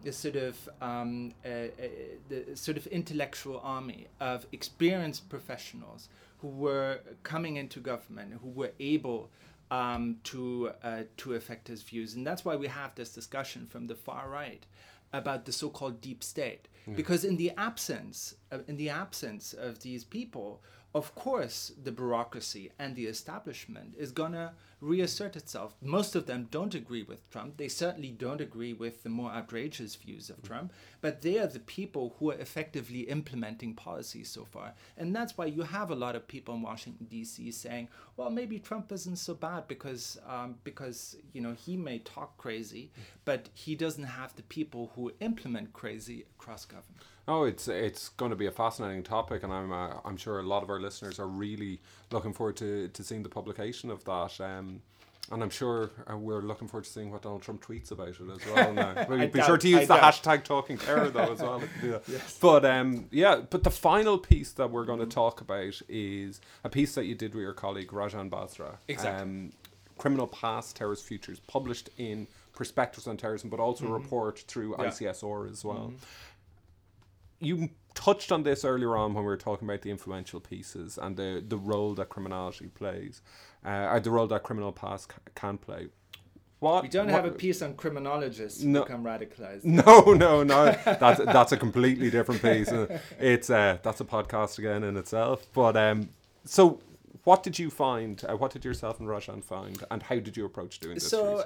the sort of um, uh, uh, the sort of intellectual army of experienced professionals who were coming into government, who were able um, to uh, to affect his views, and that's why we have this discussion from the far right about the so-called deep state. Yeah. Because in the absence of, in the absence of these people, of course, the bureaucracy and the establishment is gonna reassert itself. Most of them don't agree with Trump. They certainly don't agree with the more outrageous views of Trump, but they are the people who are effectively implementing policies so far. And that's why you have a lot of people in Washington D.C. saying, "Well, maybe Trump isn't so bad because um, because you know he may talk crazy, but he doesn't have the people who implement crazy across government." Oh, it's it's going to be a fascinating topic, and I'm uh, I'm sure a lot of our listeners are really looking forward to, to seeing the publication of that. Um, and I'm sure uh, we're looking forward to seeing what Donald Trump tweets about it as well. Now, be doubt, sure to use I the doubt. hashtag Talking Terror though as well. yes. But um, yeah, but the final piece that we're going to talk about is a piece that you did with your colleague Rajan Basra. Exactly. Um, Criminal Past, Terrorist Futures, published in Perspectives on Terrorism, but also mm-hmm. a report through yeah. ICSR as well. You touched on this earlier on when we were talking about the influential pieces and the the role that criminality plays, uh, or the role that criminal past c- can play. What, we don't what, have a piece on criminologists no, who become radicalized. No, no, no. that's that's a completely different piece. It's uh, that's a podcast again in itself. But um, so what did you find? Uh, what did yourself and Rajan find, and how did you approach doing this? So, uh,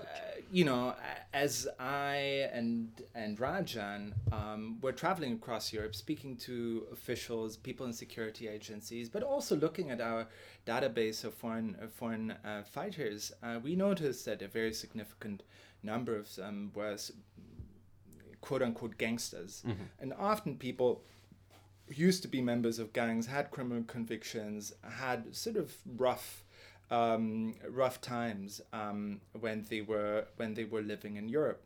you know, as I and and Rajan um, were traveling across Europe, speaking to officials, people in security agencies, but also looking at our database of foreign uh, foreign uh, fighters, uh, we noticed that a very significant number of them was quote unquote gangsters, mm-hmm. and often people used to be members of gangs, had criminal convictions, had sort of rough, um, rough times um, when they were when they were living in Europe.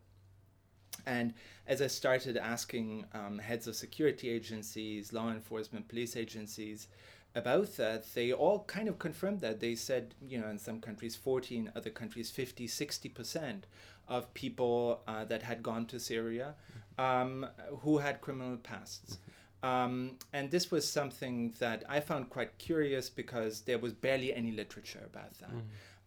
And as I started asking um, heads of security agencies, law enforcement, police agencies about that, they all kind of confirmed that. They said, you know, in some countries 40, in other countries 50, 60% of people uh, that had gone to Syria um, who had criminal pasts. Um, and this was something that I found quite curious because there was barely any literature about that.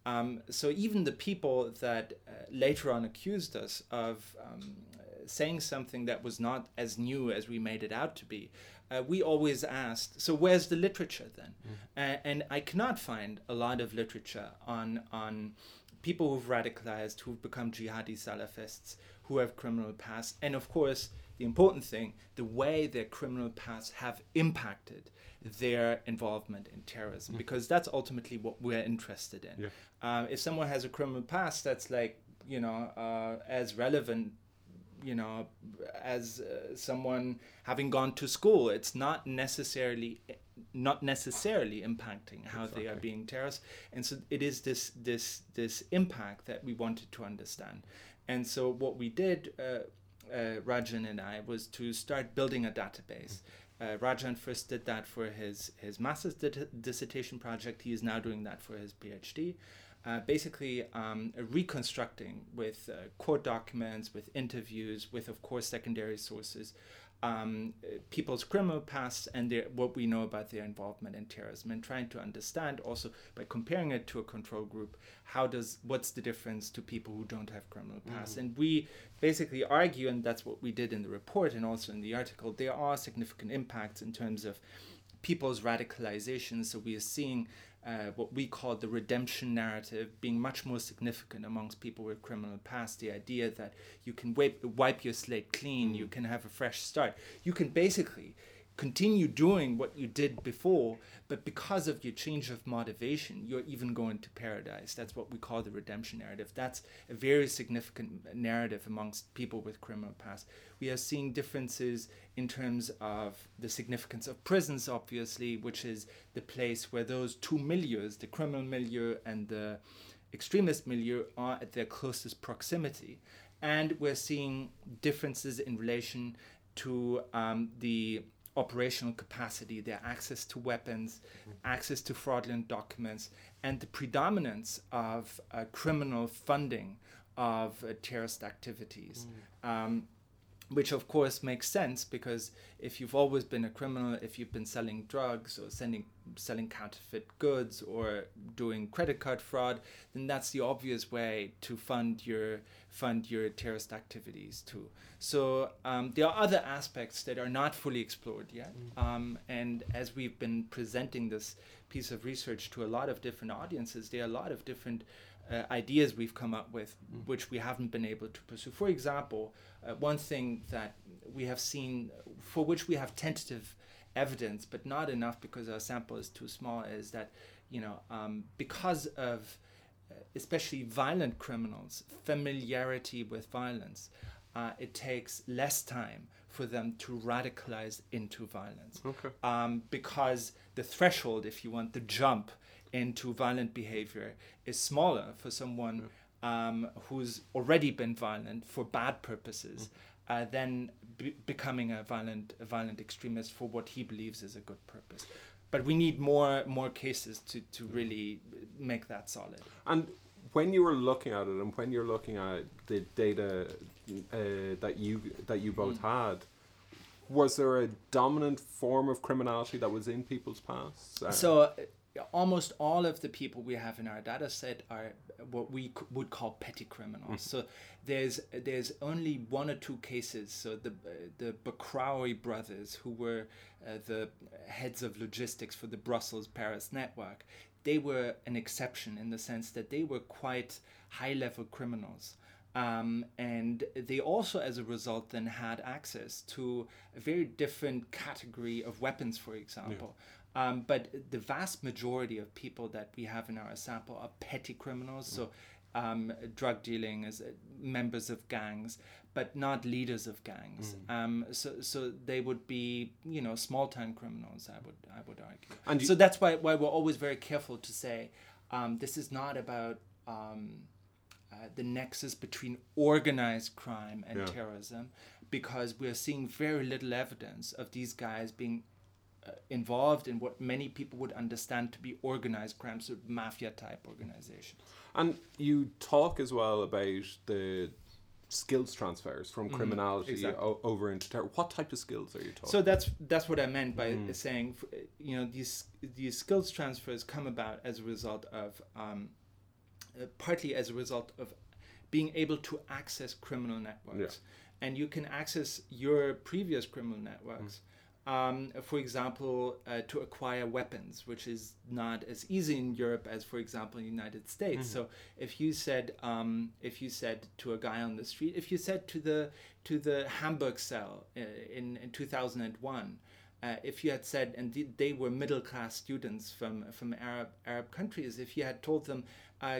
Um, so even the people that uh, later on accused us of um, saying something that was not as new as we made it out to be, uh, we always asked, so where's the literature then? Uh, and I cannot find a lot of literature on on people who've radicalized, who've become jihadi Salafists, who have criminal past, and of course the important thing, the way their criminal pasts have impacted their involvement in terrorism, because that's ultimately what we're interested in. Yeah. Um, if someone has a criminal past, that's like you know uh, as relevant you know as uh, someone having gone to school it's not necessarily not necessarily impacting how they are being terrorists and so it is this this this impact that we wanted to understand and so what we did uh, uh, Rajan and I was to start building a database. Uh, Rajan first did that for his his master's di- dissertation project. He is now doing that for his PhD uh, basically um, reconstructing with uh, court documents, with interviews, with of course secondary sources, um, people's criminal pasts and their, what we know about their involvement in terrorism, and trying to understand also by comparing it to a control group, how does what's the difference to people who don't have criminal pasts? And we basically argue, and that's what we did in the report and also in the article. There are significant impacts in terms of people's radicalization. So we are seeing uh, what we call the redemption narrative being much more significant amongst people with criminal past. The idea that you can wipe, wipe your slate clean, you can have a fresh start. You can basically continue doing what you did before, but because of your change of motivation, you're even going to paradise. That's what we call the redemption narrative. That's a very significant narrative amongst people with criminal past. We are seeing differences in terms of the significance of prisons, obviously, which is the place where those two milieus, the criminal milieu and the extremist milieu, are at their closest proximity. And we're seeing differences in relation to um, the operational capacity, their access to weapons, access to fraudulent documents, and the predominance of uh, criminal funding of uh, terrorist activities. Um, which of course makes sense because if you've always been a criminal, if you've been selling drugs or sending selling counterfeit goods or doing credit card fraud, then that's the obvious way to fund your fund your terrorist activities too. So um, there are other aspects that are not fully explored yet, um, and as we've been presenting this piece of research to a lot of different audiences, there are a lot of different uh, ideas we've come up with, which we haven't been able to pursue. For example, uh, one thing that we have seen, for which we have tentative evidence, but not enough because our sample is too small, is that you know um, because of uh, especially violent criminals, familiarity with violence, uh, it takes less time for them to radicalize into violence. Okay. Um, because the threshold, if you want, the jump into violent behavior is smaller for someone um, who's already been violent for bad purposes uh, than be- becoming a violent, a violent extremist for what he believes is a good purpose. But we need more more cases to, to really make that solid. And when you were looking at it, and when you're looking at the data uh, that you that you both had, was there a dominant form of criminality that was in people's pasts? Uh, So almost all of the people we have in our data set are what we c- would call petty criminals. So there's there's only one or two cases. So the uh, the Bakraoui brothers, who were uh, the heads of logistics for the Brussels Paris network, they were an exception in the sense that they were quite high level criminals. Um, and they also, as a result, then had access to a very different category of weapons, for example. Um, but the vast majority of people that we have in our sample are petty criminals, so um, drug dealing as uh, members of gangs, but not leaders of gangs. Um, so, so they would be, you know, small time criminals. I would, I would argue. And so that's why, why we're always very careful to say um, this is not about. Um, uh, the nexus between organized crime and Yeah. terrorism because we're seeing very little evidence of these guys being involved in what many people would understand to be organized crime, so mafia type organization. And you talk as well about the skills transfers from criminality exactly. o- over into terror. What type of skills are you talking? So that's that's what I meant by saying, you know, these these skills transfers come about as a result of, um, uh, partly as a result of being able to access criminal networks, and you can access your previous criminal networks. Um, for example, uh, to acquire weapons, which is not as easy in Europe as, for example, in the United States. So, if you said, um, if you said to a guy on the street, if you said to the to the Hamburg cell uh, in in two thousand and one, uh, if you had said, and they were middle class students from from Arab Arab countries, if you had told them, uh,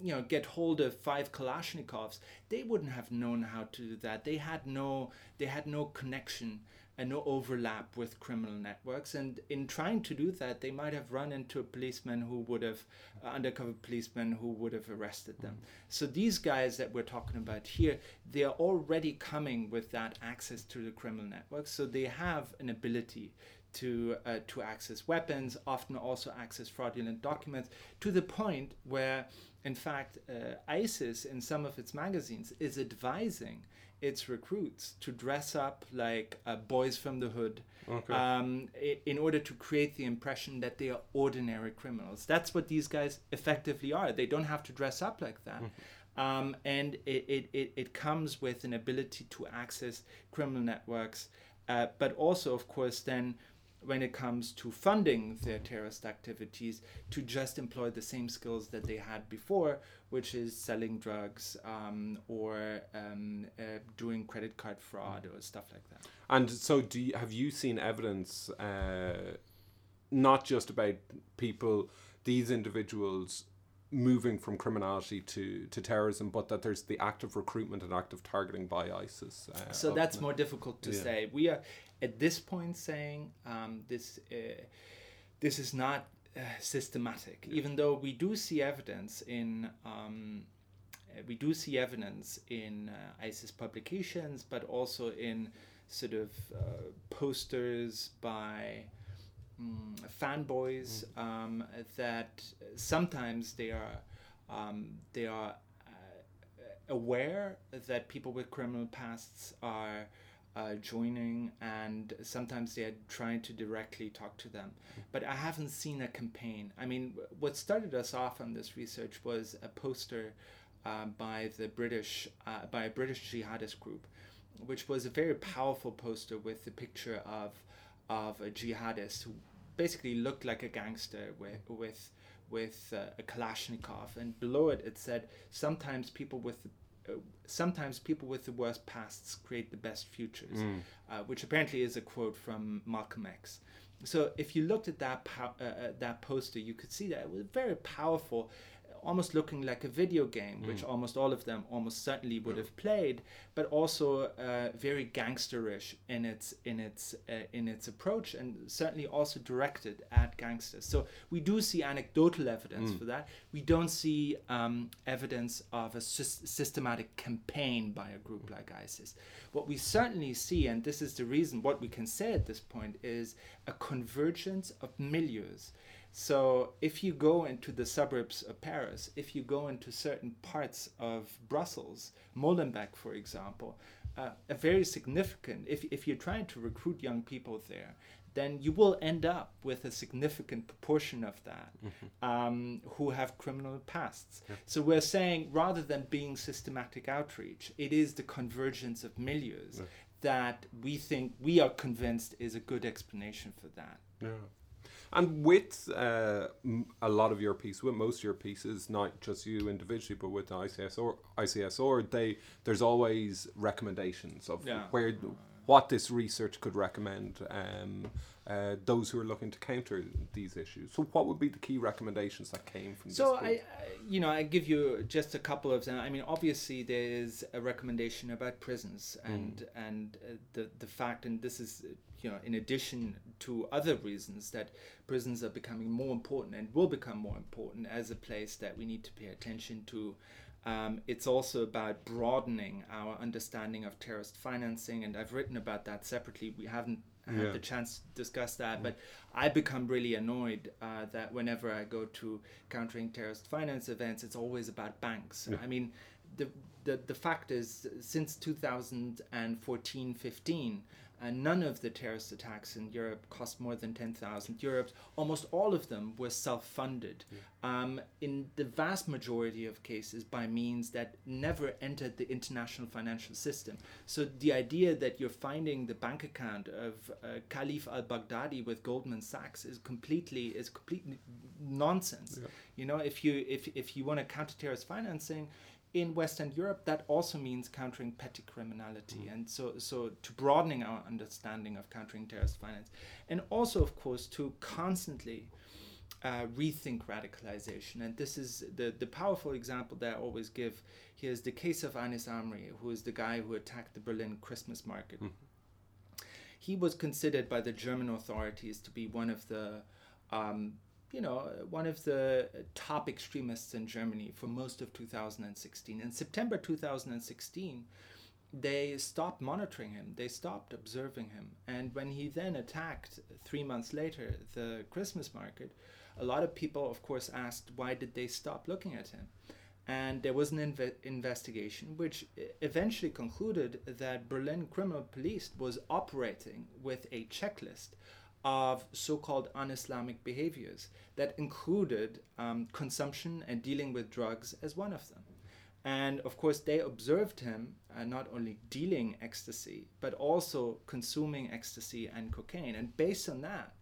you know, get hold of five Kalashnikovs, they wouldn't have known how to do that. They had no they had no connection and no overlap with criminal networks. And in trying to do that, they might have run into a policeman who would have, uh, undercover policeman who would have arrested them. So these guys that we're talking about here, they are already coming with that access to the criminal networks. So they have an ability to uh, to access weapons, often also access fraudulent documents, to the point where, in fact, uh, ISIS in some of its magazines is advising its recruits to dress up like uh, boys from the hood Okay. um, in order to create the impression that they are ordinary criminals. That's what these guys effectively are. They don't have to dress up like that. Um, and it, it, it, it comes with an ability to access criminal networks, uh, but also, of course, then when it comes to funding their terrorist activities, to just employ the same skills that they had before, which is selling drugs um, or um, uh, doing credit card fraud or stuff like that. And so, do you, have you seen evidence, uh, not just about people, these individuals moving from criminality to, to terrorism, but that there's the active recruitment and active targeting by ISIS? Uh, so that's the- more difficult to Yeah. say. We are at this point saying um, this uh, this is not uh, systematic, even though we do see evidence in. Um, uh, we do see evidence in uh, ISIS publications, but also in sort of uh, posters by mm, fanboys um, that sometimes they are um, they are uh, aware that people with criminal pasts are uh, joining and sometimes they are trying to directly talk to them. But i haven't seen a campaign. I mean what started us off on this research was a poster uh, by the british uh, by a british jihadist group which was a very powerful poster with the picture of of a jihadist who basically looked like a gangster with with with uh, a Kalashnikov, and below it it said, "Sometimes people with sometimes people with the worst pasts create the best futures," uh, which apparently is a quote from Malcolm X. So if you looked at that pow- uh, uh, that poster, you could see that it was very powerful, almost looking like a video game, which almost all of them almost certainly would have played, but also uh, very gangsterish in its in its uh, in its approach, and certainly also directed at gangsters. So we do see anecdotal evidence for that. We don't see um, evidence of a sys- systematic campaign by a group like ISIS. What we certainly see, and this is the reason, what we can say at this point is a convergence of milieus. So if you go into the suburbs of Paris, if you go into certain parts of Brussels, Molenbeek, for example, uh, a very significant, if, if you're trying to recruit young people there, then you will end up with a significant proportion of that um, who have criminal pasts. So we're saying rather than being systematic outreach, it is the convergence of milieus that we think, we are convinced is a good explanation for that. Yeah. And with uh, a lot of your pieces, with most of your pieces, not just you individually, but with the ICSR, ICSR, they there's always recommendations of Yeah. where what this research could recommend um, uh, those who are looking to counter these issues. So, what would be the key recommendations that came from So this? I, I, you know, I give you just a couple of them. I mean, obviously there is a recommendation about prisons and and uh, the the fact, and this is you know in addition to other reasons that prisons are becoming more important and will become more important as a place that we need to pay attention to. Um, it's also about broadening our understanding of terrorist financing, and I've written about that separately. We haven't had Yeah. the chance to discuss that, but I become really annoyed uh, that whenever I go to countering terrorist finance events, it's always about banks. I mean, the, the, the fact is, since 2014 15, and none of the terrorist attacks in Europe cost more than 10,000 euros. Almost all of them were self funded yeah. um, in the vast majority of cases by means that never entered the international financial system. So the idea that you're finding the bank account of uh, Khalif al Baghdadi with Goldman Sachs is completely is completely nonsense. Yeah. You know, if you if, if you want to counter terrorist financing, in Western Europe, that also means countering petty criminality, mm. and so so to broadening our understanding of countering terrorist finance, and also, of course, to constantly uh, rethink radicalization. And this is the the powerful example that I always give. Here is the case of Anis Amri, who is the guy who attacked the Berlin Christmas market. Mm. He was considered by the German authorities to be one of the um, you know, one of the top extremists in Germany for most of 2016. In September 2016, they stopped monitoring him, they stopped observing him. And when he then attacked three months later the Christmas market, a lot of people, of course, asked why did they stop looking at him? And there was an inve- investigation which eventually concluded that Berlin criminal police was operating with a checklist of so called un Islamic behaviors that included um, consumption and dealing with drugs as one of them. And of course, they observed him uh, not only dealing ecstasy, but also consuming ecstasy and cocaine. And based on that,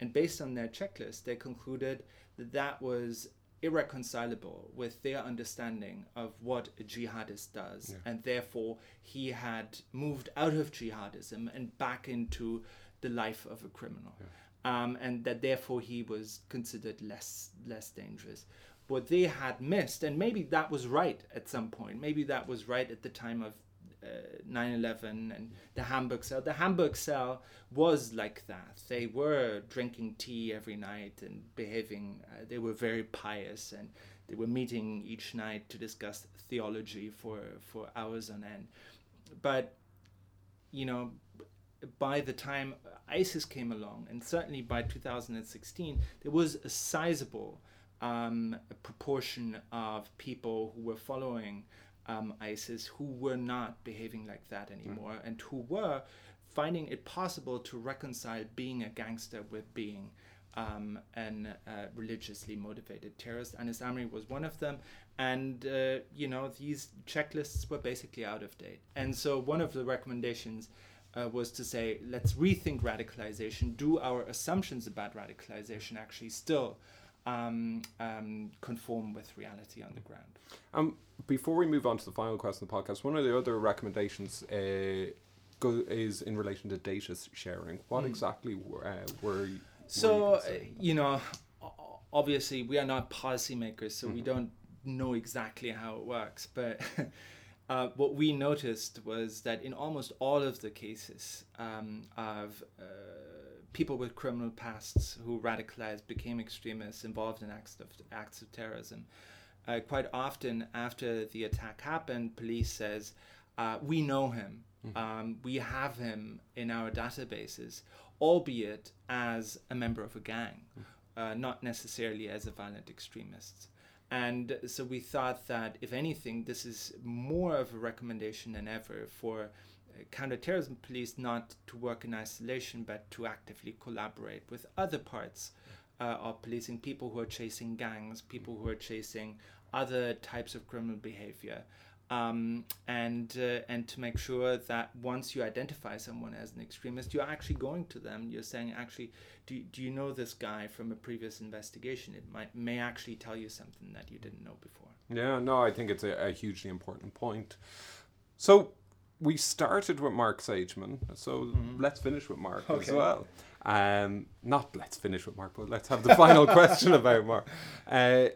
and based on their checklist, they concluded that that was irreconcilable with their understanding of what a jihadist does. Yeah. And therefore, he had moved out of jihadism and back into the life of a criminal, yeah. um, and that therefore he was considered less less dangerous. What they had missed, and maybe that was right at some point. Maybe that was right at the time of uh, 9/11 and the Hamburg cell. The Hamburg cell was like that. They were drinking tea every night and behaving. Uh, they were very pious and they were meeting each night to discuss theology for for hours on end. But you know, by the time ISIS came along, and certainly by 2016, there was a sizable um, proportion of people who were following um, ISIS who were not behaving like that anymore mm. and who were finding it possible to reconcile being a gangster with being um, an uh, religiously motivated terrorist. Anis Amri was one of them. And, uh, you know, these checklists were basically out of date. And so one of the recommendations uh, was to say, let's rethink radicalization. Do our assumptions about radicalization actually still um, um, conform with reality on the ground? Um, before we move on to the final question of the podcast, one of the other recommendations uh, go, is in relation to data sharing. What mm. exactly were, uh, were you? So, uh, you know, obviously we are not policymakers, so mm-hmm. we don't know exactly how it works, but uh, what we noticed was that in almost all of the cases um, of uh, people with criminal pasts who radicalized, became extremists, involved in acts of, acts of terrorism, uh, quite often after the attack happened, police says, uh, "We know him. Mm-hmm. Um, we have him in our databases, albeit as a member of a gang, mm-hmm. not necessarily as a violent extremist." And so we thought that, if anything, this is more of a recommendation than ever for uh, counterterrorism police not to work in isolation, but to actively collaborate with other parts uh, of policing, people who are chasing gangs, people who are chasing other types of criminal behavior um, and uh, and to make sure that once you identify someone as an extremist, you're actually going to them. You're saying, actually, do, do you know this guy from a previous investigation? It might may actually tell you something that you didn't know before. Yeah, no, I think it's a, a hugely important point. So we started with Mark Sageman, so mm-hmm. let's finish with Mark okay. as well. Um, not let's finish with Mark, but let's have the final question about Mark. Uh,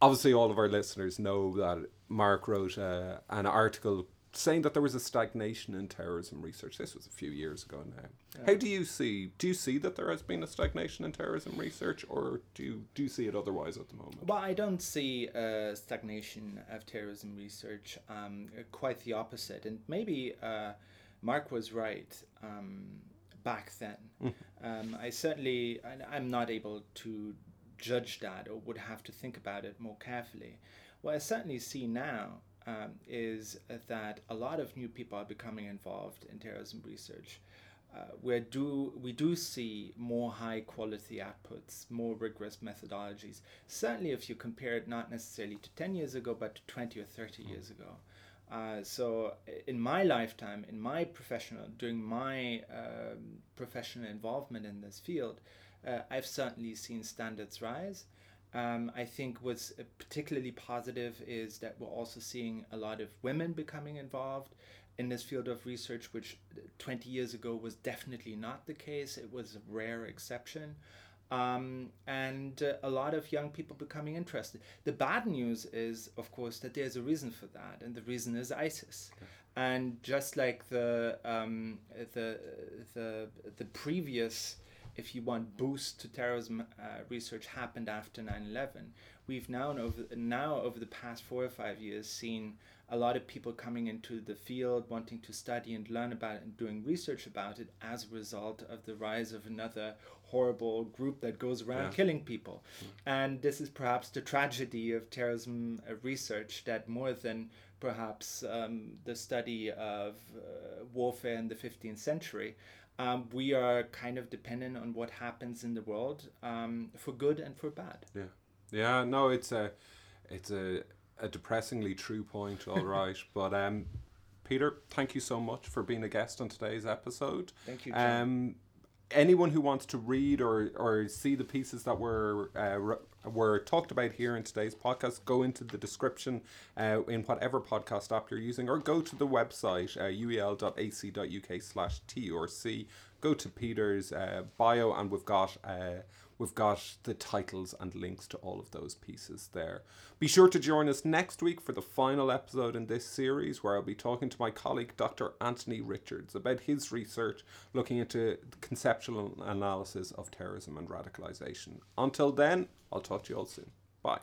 obviously, all of our listeners know that Mark wrote uh, an article saying that there was a stagnation in terrorism research. This was a few years ago now. Yeah. How do you see? Do you see that there has been a stagnation in terrorism research, or do you, do you see it otherwise at the moment? Well, I don't see a stagnation of terrorism research. Um, quite the opposite, and maybe uh, Mark was right um, back then. Mm. Um, I certainly, I'm not able to judge that, or would have to think about it more carefully. What I certainly see now um, is that a lot of new people are becoming involved in terrorism research. Uh, where do we do see more high quality outputs, more rigorous methodologies. Certainly, if you compare it not necessarily to ten years ago, but to twenty or thirty years ago. Uh, so, in my lifetime, in my professional, during my um, professional involvement in this field, uh, I've certainly seen standards rise. Um, I think what's particularly positive is that we're also seeing a lot of women becoming involved in this field of research, which 20 years ago was definitely not the case. It was a rare exception. Um, and uh, a lot of young people becoming interested. The bad news is, of course, that there's a reason for that, and the reason is ISIS. Okay. And just like the um, the the the previous if you want, boost to terrorism uh, research happened after 9/11. We've now over now over the past four or five years seen a lot of people coming into the field wanting to study and learn about it and doing research about it as a result of the rise of another horrible group that goes around yeah. killing people. Mm. And this is perhaps the tragedy of terrorism uh, research that more than perhaps um, the study of uh, warfare in the 15th century, um, we are kind of dependent on what happens in the world um, for good and for bad. Yeah, yeah. No, it's a, it's a, a depressingly true point. All right, but um, Peter, thank you so much for being a guest on today's episode. Thank you. John. Um, anyone who wants to read or, or see the pieces that were uh, were talked about here in today's podcast, go into the description uh, in whatever podcast app you're using, or go to the website uh, uel.ac.uk slash T. Go to Peter's uh, bio, and we've got uh, We've got the titles and links to all of those pieces there. Be sure to join us next week for the final episode in this series, where I'll be talking to my colleague Dr. Anthony Richards about his research looking into conceptual analysis of terrorism and radicalization. Until then, I'll talk to you all soon. Bye.